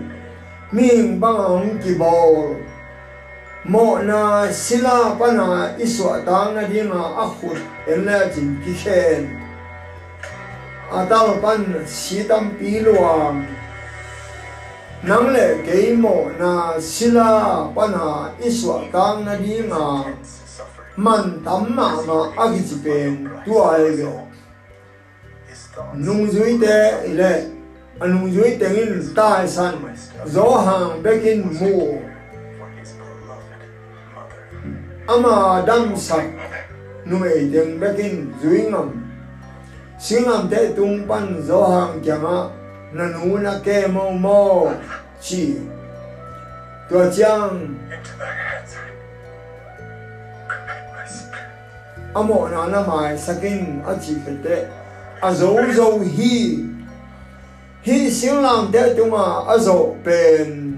min bang ki bol mo na sila pa na iswa ta na di nga akut en jin ki khen atal pan sitam piluang nang le ke mo na sila pa na iswa ta na di nga man tam ma ma agi chi pen tu ai ge nung zui te ile anung zui tengin tai san. Zo hang bekin mu. Ama dam tiếng bê kinh duy ngầm ngam ngầm te tung pan zo hang nà nanu na kê mô mô chi. Tua chang amo na na mai sakin a chi khete a zo zo hi. Hi siêu làm thế chúng mà a zo bền.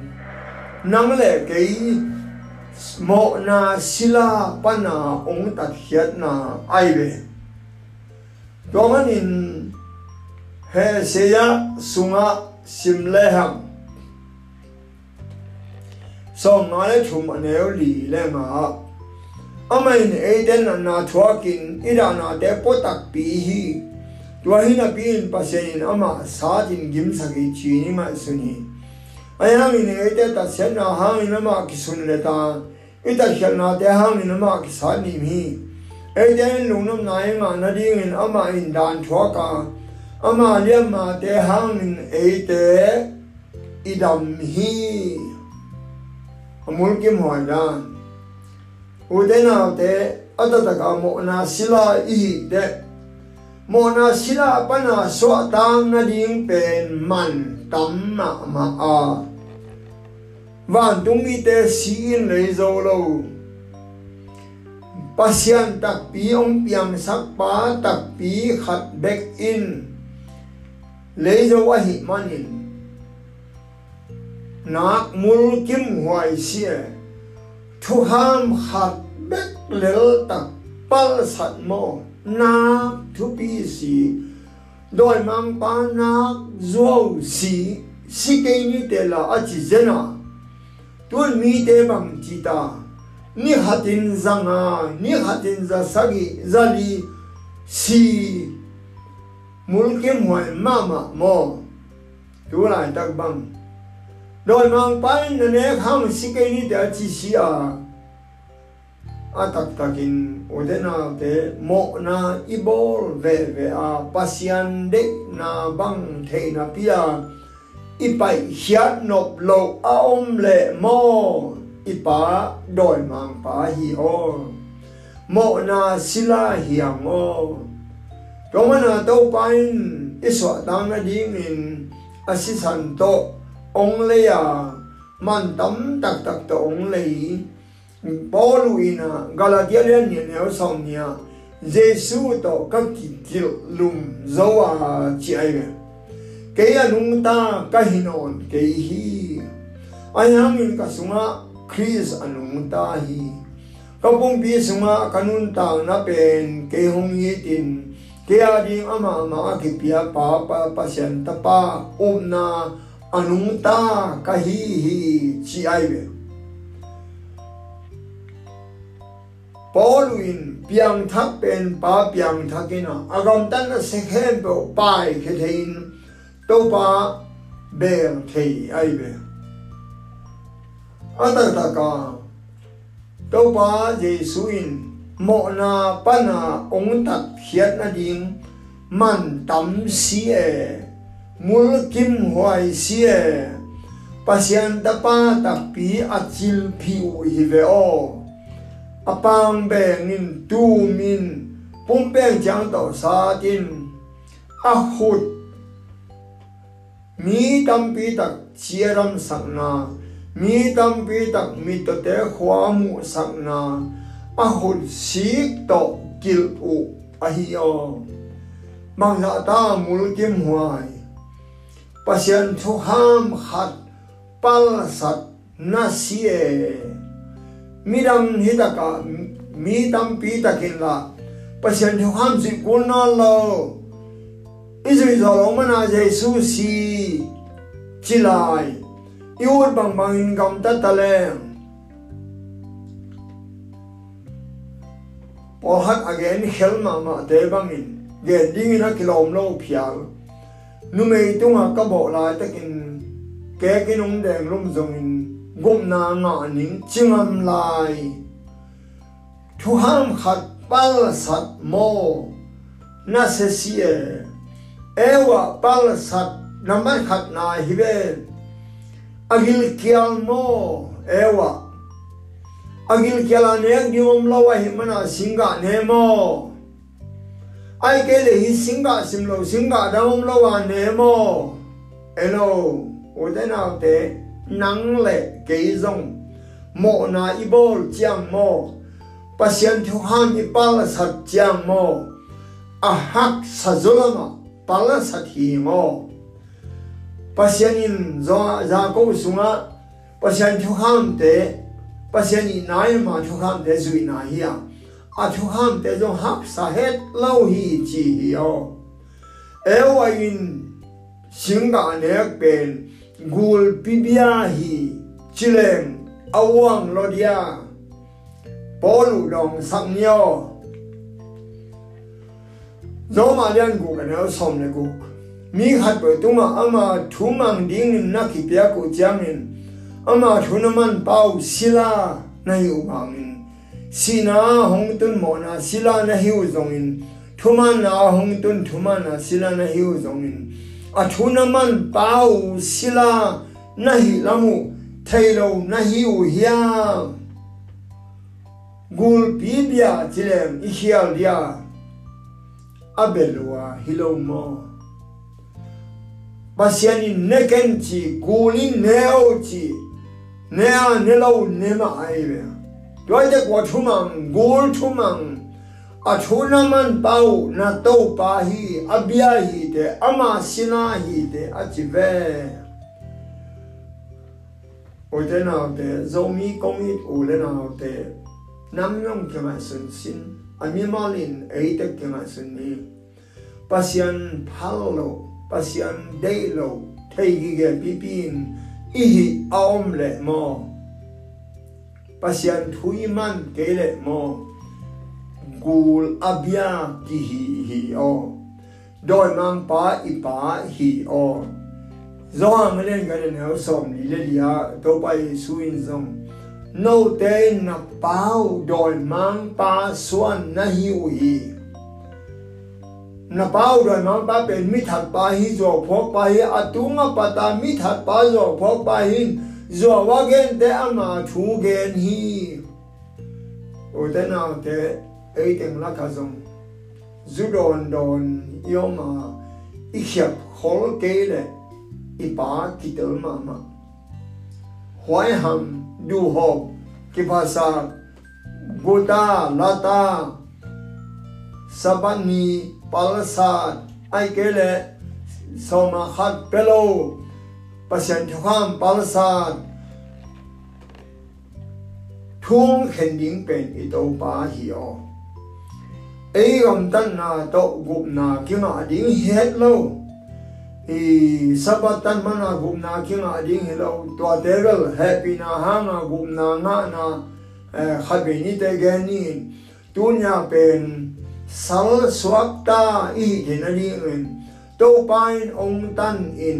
Nang lệ cái mộ na sila pana ong tat hiat na ai về ve to manin he seya sunga simle ham so ngale thum aneo li le ma ấy đến là na thwa ít là na để potak pi hi tua hi. duwahina piin pasyayin ama saadin gimsagi chiinima suni. Ayangin ete ta senna hangin ama ki sunleta ita shelna te hangin ama ki sanimi ete in lungnam nayanga nadingin ama in dan chwaka ama liyama te hangin ete idamhi amulki muhajan udena te adataka mokna sila ihi de. Mo na sila pa na so tang na ding pen man tam ma ma a. Van tung mi te si in le zo lo pasian tak pi ong piang sak pa tak pi khat back in. Le zo wa hi manin nak mul kim huai sia. Thu ham khat back lel tak pal sat mo. na tu pi si doi mang pa na zo si si ke ni te la a chi zena tu mi te bang chi ta ni hatin za nga ni hatin za sagi za li si mul ke moi mama mo tu la tak bang doi mang pa na ne kham si ke ni te a chi si a atak odena te mo na ibol ve ve a pasian de na bang the na pia. Ipai hiat nop lo a om le mo. Ipa doi mang pa hi o. Mo na sila hiang o tomana to pain, iswa tang na ding in, asisan to ong le ya. Man tam tak tak to ong le Paulo ina Galatia le ni ne song a Jesu to ka ki kil lum zo a chi ai ve ke ya nung ta ka hinon ke hi ai hang in ka sunga Chris anung ta hi ka bung bi sunga kanun ta na pen ke hong yi tin. Ke a di ama ma ki pia pa pa pa sian ta, pa um na. Anung ta ka hi hi chi ai ve Pauluin piang thak pen pa piang thakina agam tan na sekhen po pai khethein to pa beng thei ai be ata ta ka to pa jesuin mo na pa na ong tak khiat na ding man tam si e mul kim huai si e pasian ta pa tak pi achil phiu hi ve o apang beng in tu min pum beng jang tau sa tin a hut mi tam pi tak chiram sakna mi tam pi tak mi to te khwa mu sang na a hut sik to kil u a hi o mang la ta mul kim huai pasien thu ham khat pal sat na sie midam hitaka mi tam pi takin la pasien thu ham si kun na lo. Izri zo lo mana jesu si chilai. Iur bang bang in gam ta taleng. Paul hat again hel ma ma te bang in. Ge ding na kilom lo phial. Nu mei tunga ka bo la takin. Ke kinung deng lum zong in. กุมนาหนหนิงจิงอำลายทุหัมขัดปัลสัตโมนาเสเสียเอวะปัลสัตนัมันขัดนาฮิเบอากิลเกียลโมเอวะอากิลเกียลานียกนิวมลาวะหิมนาสิงกาเนโมไอเกลหิสิงกาสิมโลสิงกาดาวมลาวะเนโมเอโลโอเดนาเต nắng lệ ke zong mộ na i bol chiang mo pasien thiếu han i pal sat chiang mô a hak sa zulama pal sat hi mo pasien in zo za ko sunga pasien thu han te pasien i nai ma thu kham te zui na hi a a thu kham te zo hap sa het lo hi chi hi o e wa in singa ne pen gul pibia hi chileng awang lodia polu dong sang nyo zo ma lian gu ka ne som le gu mi khat bo tu ma ama thu mang ding na ki pya ko jang in ama thunaman pau sila na yu bangin sina hong tun mo na sila na hiu zongin thuman na hong tun thuman na sila na hiu atu na man pau sila nahi lamu teiro nahi uhia gul Ramu थैरौ नहीं उहिया गुल पीबिया चिलेम इखिया लिया अबेलुआ हिलोमो बसियानी नेकेंची गुली नेओची 내야 내라고 내마 아이베 요이데 고추망 골추망 abelwa hilo mo pasiani neken chi gulin neo chi nè à nè lâu nè mà ai vậy đôi cái quả chú mang gol chú mang à chú na man bao na tàu ba hi à bia hi de ama sina hi de à chỉ về ở đây nào de dâu mi công mi ở đây nào de nam nhung cái mà sinh xin à mi mà linh ấy de cái mà sinh ni. Pasian palo pasian day lo thấy cái cái pipin ihi aom le mo. Pasian thui man ke le mo gul abia ki hi hi o doi mang pa i pa hi o zo ang len ga ne som li le dia to pai suin zong no te na pau doi mang pa suan na hi u hi na bao rồi mang ba bên mi thật ba hi rồi phok ba hi atunga pata mi thật ba rồi phok ba hi rồi wa gen te ama thu gen hi o te nào te ấy tiếng là cả giống zu don don yo mà ít hiệp khổ kế lệ ít ba kỳ tử mà mà hoài hầm du hộp cái phasa gota lata sabani palsat ai kele soma khat pelo ไอ้อำตันนาโตกุบนาคิงอาดิ้งเฮ็ดโลวอีสับตันมันากุบนาคิงอาดิ้งเฮ็ดโลวตัวเตรลเฮปีนาฮางากุบนานานาเอ่อขับนี่เตแกนี่ตุนยาเป็นสัลสวักตาอีเจนนี่เองโตปายองตันอิน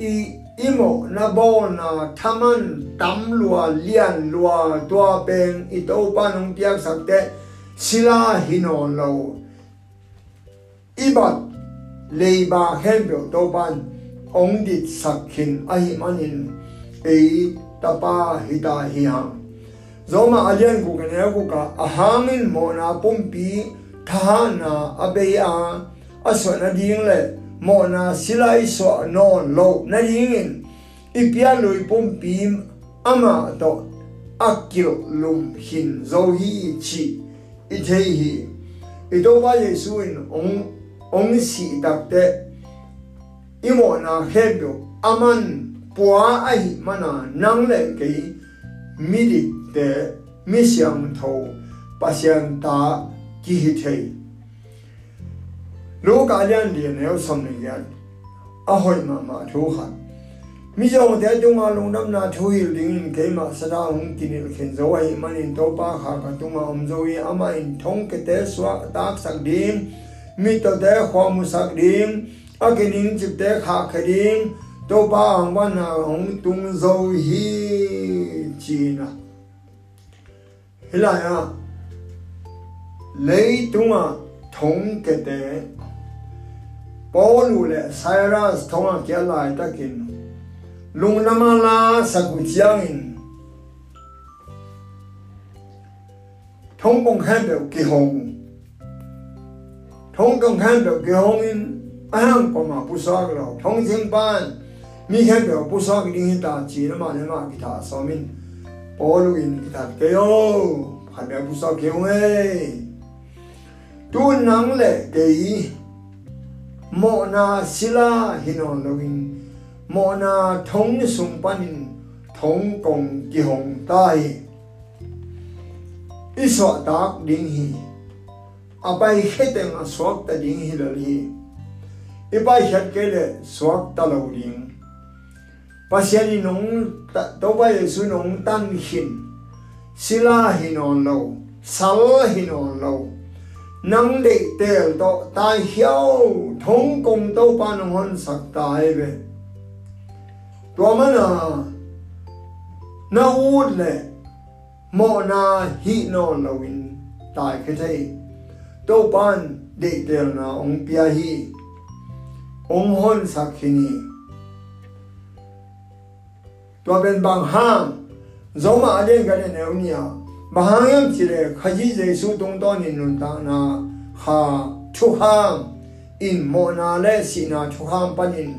อีอิโมนาโบนาทามันตัำลัวเลียนลัวตัวเป็นอีโตปานองเตียกสักเต sila hinon lo ibat leiba henbyo to pan ong dit sakhin ahi manin ei tapa hita hiang zoma alian ku kene ku ka ahangin mo na pumpi thana abeya. Aso na ding le mo na silai so no lo na ding in ipia lui pumpi ama to akil lum hin zo hi chi 이제히 이도바 예수인 온 옹시 답데 이모나 헤교 아만 보아 아이 마나 낭레게 미리데 미시앙토 바시안다 기히테 로가얀디네오 섬니야 아호이마마 조한 mi jong de jong ma long nam na thu hi ling ke ma sa da hong ki ni khen zo ai man in to pa kha ka tu ma om zo i ama in thong ke te swa tak sak dim mi to thế khoa mu sak dim a ke ning chip te kha kha dim to pa hong wa na hong tung zo hi chi na hila ya lấy chúng ta thông cái thế, bố lù lệ sai ra kia lại ta kinh lung nama la sa cụ chiang in thống công khen được kỳ hồng thống công khen được kỳ hồng in anh có mà bu sa cái lo thống sinh ban, mi khen được bu sa cái đi ta chỉ nó mà nó mà cái ta so min. Bố lù in cái ta cái yo phải bị bu sa cái hồng ấy tu nang le kei mo na sila hinon lovin mô na thong sung panin thống công kỳ hồng tai iswa tak đình hi apai tên à, a swak ta đình hi lo hi ipai khet ke lệ swak ta lâu lo ding pasiani nong to ba yesu nong tan hin sila hin lâu lo sal hin on lo nang đệ tel to tai hiao, thống công to pa nong hon sak tai về. To mana na ud le mo na hi no lo in tai ke thai to pan de tel na ong pia hi ong hon sak hini to ben bang ham zo ma den ga ne ne nia bahang yam chi le khaji je su tong to ni nun ta na ha thu ham in mo na le si na thu ham panin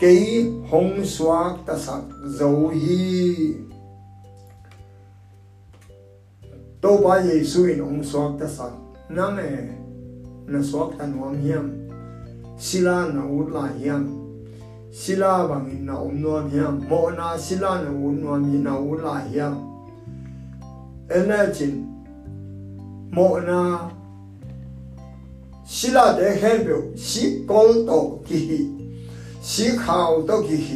ke hong xóa ta sak dấu hi tô ba ye xu in ong xóa ta sak na me na xóa ta nuam hiam. Sila na ut la hiam. Sila bang in na um nuam hiam. Mo na sila na ut nuam hi na ut la hiam. Ena chin mo na sila de hen biểu si kol to ki hi สีขาวตัวกี่ห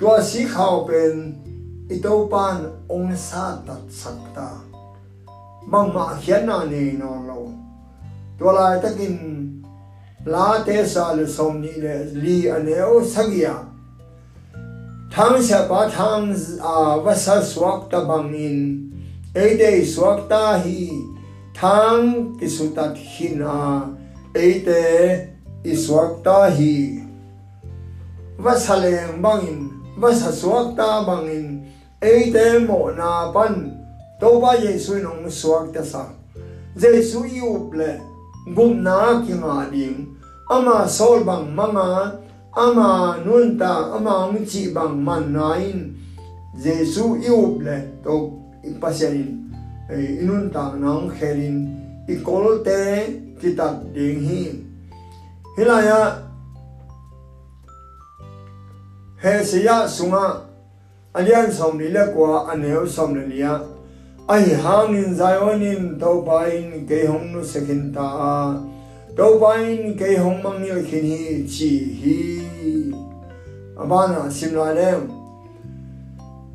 ตัวสีขาวเป็นอิโตปานองศาตัดสักตาบางมาเขียนนานีนองเราตัวลายตะกินลาเทศาลสมนีเลลีอันเอวสักยาทางเสบาทั้งอาวสัสวกตะบังอินเอเดสวกตาฮีทั้งกิสุตัดหินอาเอเตอิสวกตาฮี le bangin vasa swak ta bangin e te mo na pan đâu ba Giêsu nong suak ta sa Giêsu yu ple gum na ki nga ding ama sol bang manga ama nun ta ama ng chi bang man nain Giêsu yu ple to ipasyanin inun ta nang kherin ikol te kitat ding hi hilaya 해시야 숭아 알얀 섬리레 과 안에오 섬리야 아이 항인 자연인 도바인 개홍누 세킨타 도바인 개홍망요 키니 지히 아바나 심라네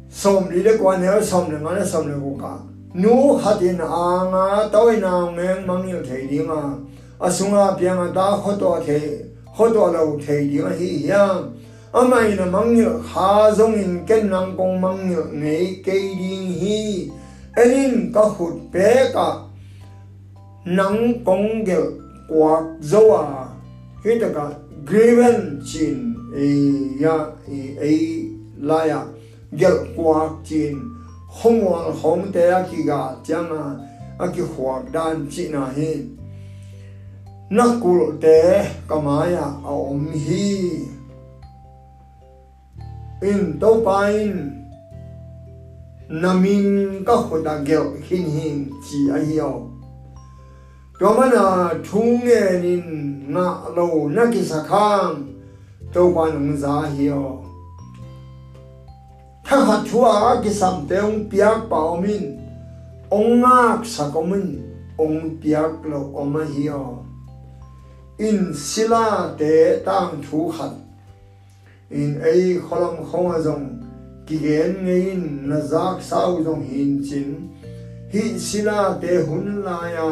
섬리레 과 안에오 섬리만에 섬리고가 누 하딘 아가 떠이나 맹망요 대리마 아숭아 비앙아 다 호도테 호도라고 대리마 히양 amai na mang nhựa ha zong in ken nang kong mang nhựa ngei cây đi hi. Enin ka hụt bé cả nắng công gel quạt dâu à khi ta cả griven chin e ya e, e la ya. Gel quạt chin không wal không te a ki ga chang a a ki huak dan chi na hi. Nakul te kamaya a om hi in to pain namin ka khoda gel hin hin chi a hiyo to mana thung ne nin na lo na ki sakhang to pa nung za hiyo tha ha thua ki sam te ong piak pa min ong ngak sa ko min ong piak lo oma hiyo in sila te tang thu khat in ei kholam khong azong ki gen ngin na zak sau dong hin chin. Hi sila te hun la ya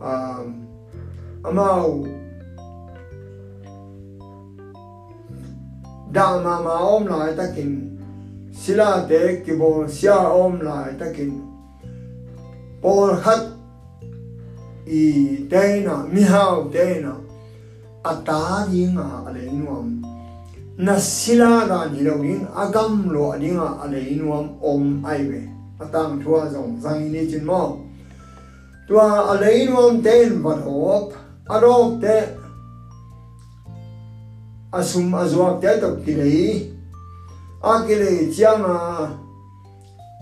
um amau. Da ma ma om lai takin sila te ki bo sia om lai takin por khat i teina mi hau teina ata dinga ale nuam. na sila ga ni lo yin agam lo adinga ale le om ai we atang thua zong zang ni chin mo. Tua ale le yin ten bat op a te. Asum azwa te to kilei. A kilei chiang a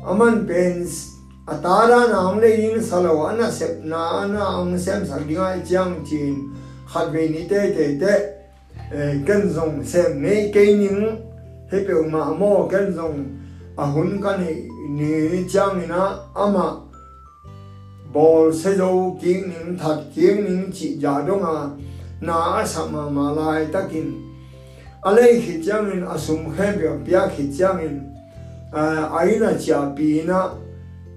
aman pens atara na am le yin salo ana sep na na ang sem sar gi ga chiang chin. Khat ve ni te te te. Kan zong sem nei ke ning he pe ma mo kan zong a hun kan ni ni chiang ina ama bol se zo ki ning that ki ning chi ja do nga na sama ma lai takin alei khi này à asum khe bia bia khi chang in aina cha pi na.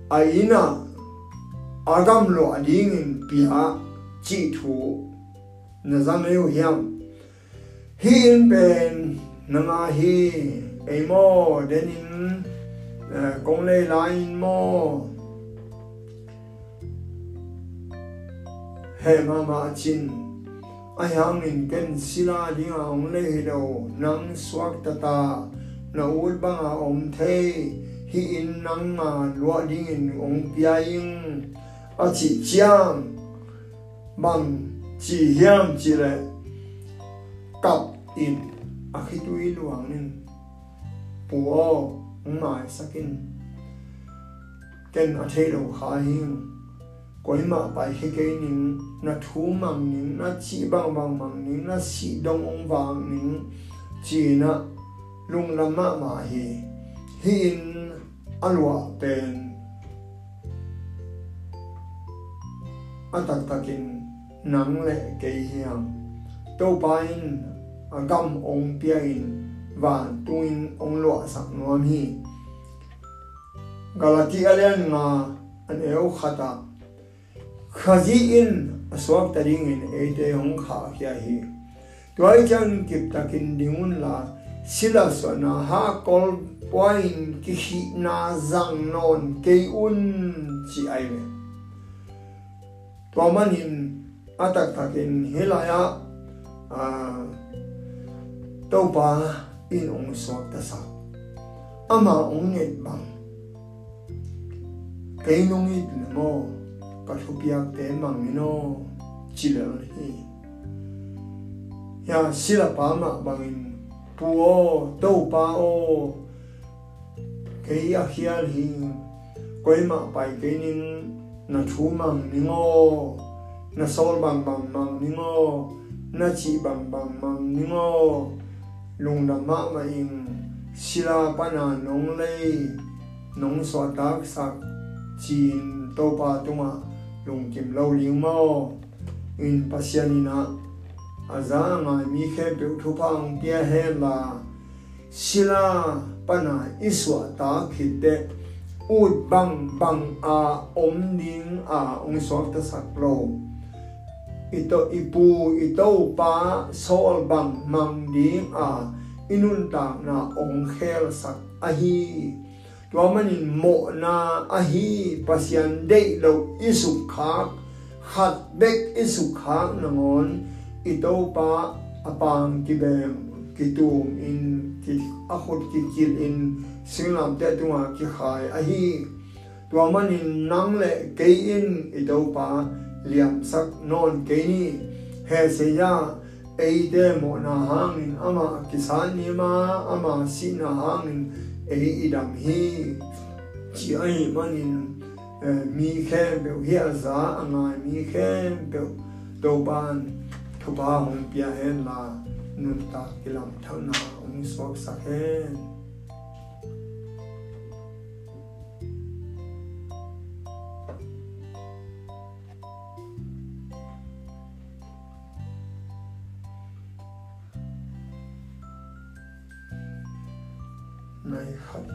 Aina agam lo ading in bia chỉ thu na zam eu hiam hi in à, ben na nga hi ei mo denin công lê in mo he ma ma chin, ai hang in ken sila ding a ong le hi do, nang swak ta ta, na ul bang a om the, hi in nang ma lo ding in ong pia ing a chi chiang bằng chỉ hiam chi le kap in a khi tu i luang nin pu o mai sakin ken a the lo kha hing koi ma pai he ke ning na thu mang ning na chi bang bang mang ning na si dong ong wang ning chi na lung lam ma ma hi hi in alwa pen atak takin nang le ke hiam to pain gam ong pia in và tu in ong lo sang no mi galati alian nga an eo khata. Khazi in aswak taring in ate ong kha kya hi. Tuai chang kip takin dingun la sila so na ha kol poin ki hi na zang non ke un chi ai me. Tuaman in atak takin hilaya a to pa in ong suak ta sa ama ong nget bang kay nung it mo kathupiak te mang mino chila hi ya sila pa ma bangin puo to pa o kay akhial hi koy ma pai kay ning na thu mang ningo na sol bang bang mang ningo na chi bang bang mang ningo lung na ma ma in sila pa na nong lei nong so tak sak chin to pa tunga lung kim lo ling mo in pasianina aza nga à mi khe pe thu pa ang pia he la sila pa na iswa ta khite ut bang bang a om ning a ong so ta sak lo ito ipu ito pa sol bang mang ding a inun ta na ong khel sak ahi tua manin mo na ahi pasian de lo isu khak khat bek isu khak nangon ito pa apang kibem kitum in ki akhot ki kil in singlam te tunga ki khai ahi tua manin nang le ke in ito pa liam sak non keini he se ya ei de mo na hangin ama kisan ni ma ama si na hangin ei idam hi chi ai manin mi khe be hi za anga mi khe be do ban thu ba hong pia hen la nun ta kilam thau na ong sok sa hen nine habits.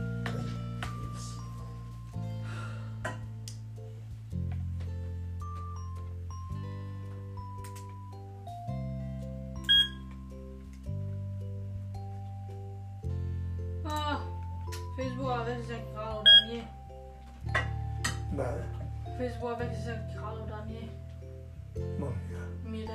Ah, Facebook avec Zach Graal au dernier. Facebook avec Zach Graal au. Bon, yeah. Mille.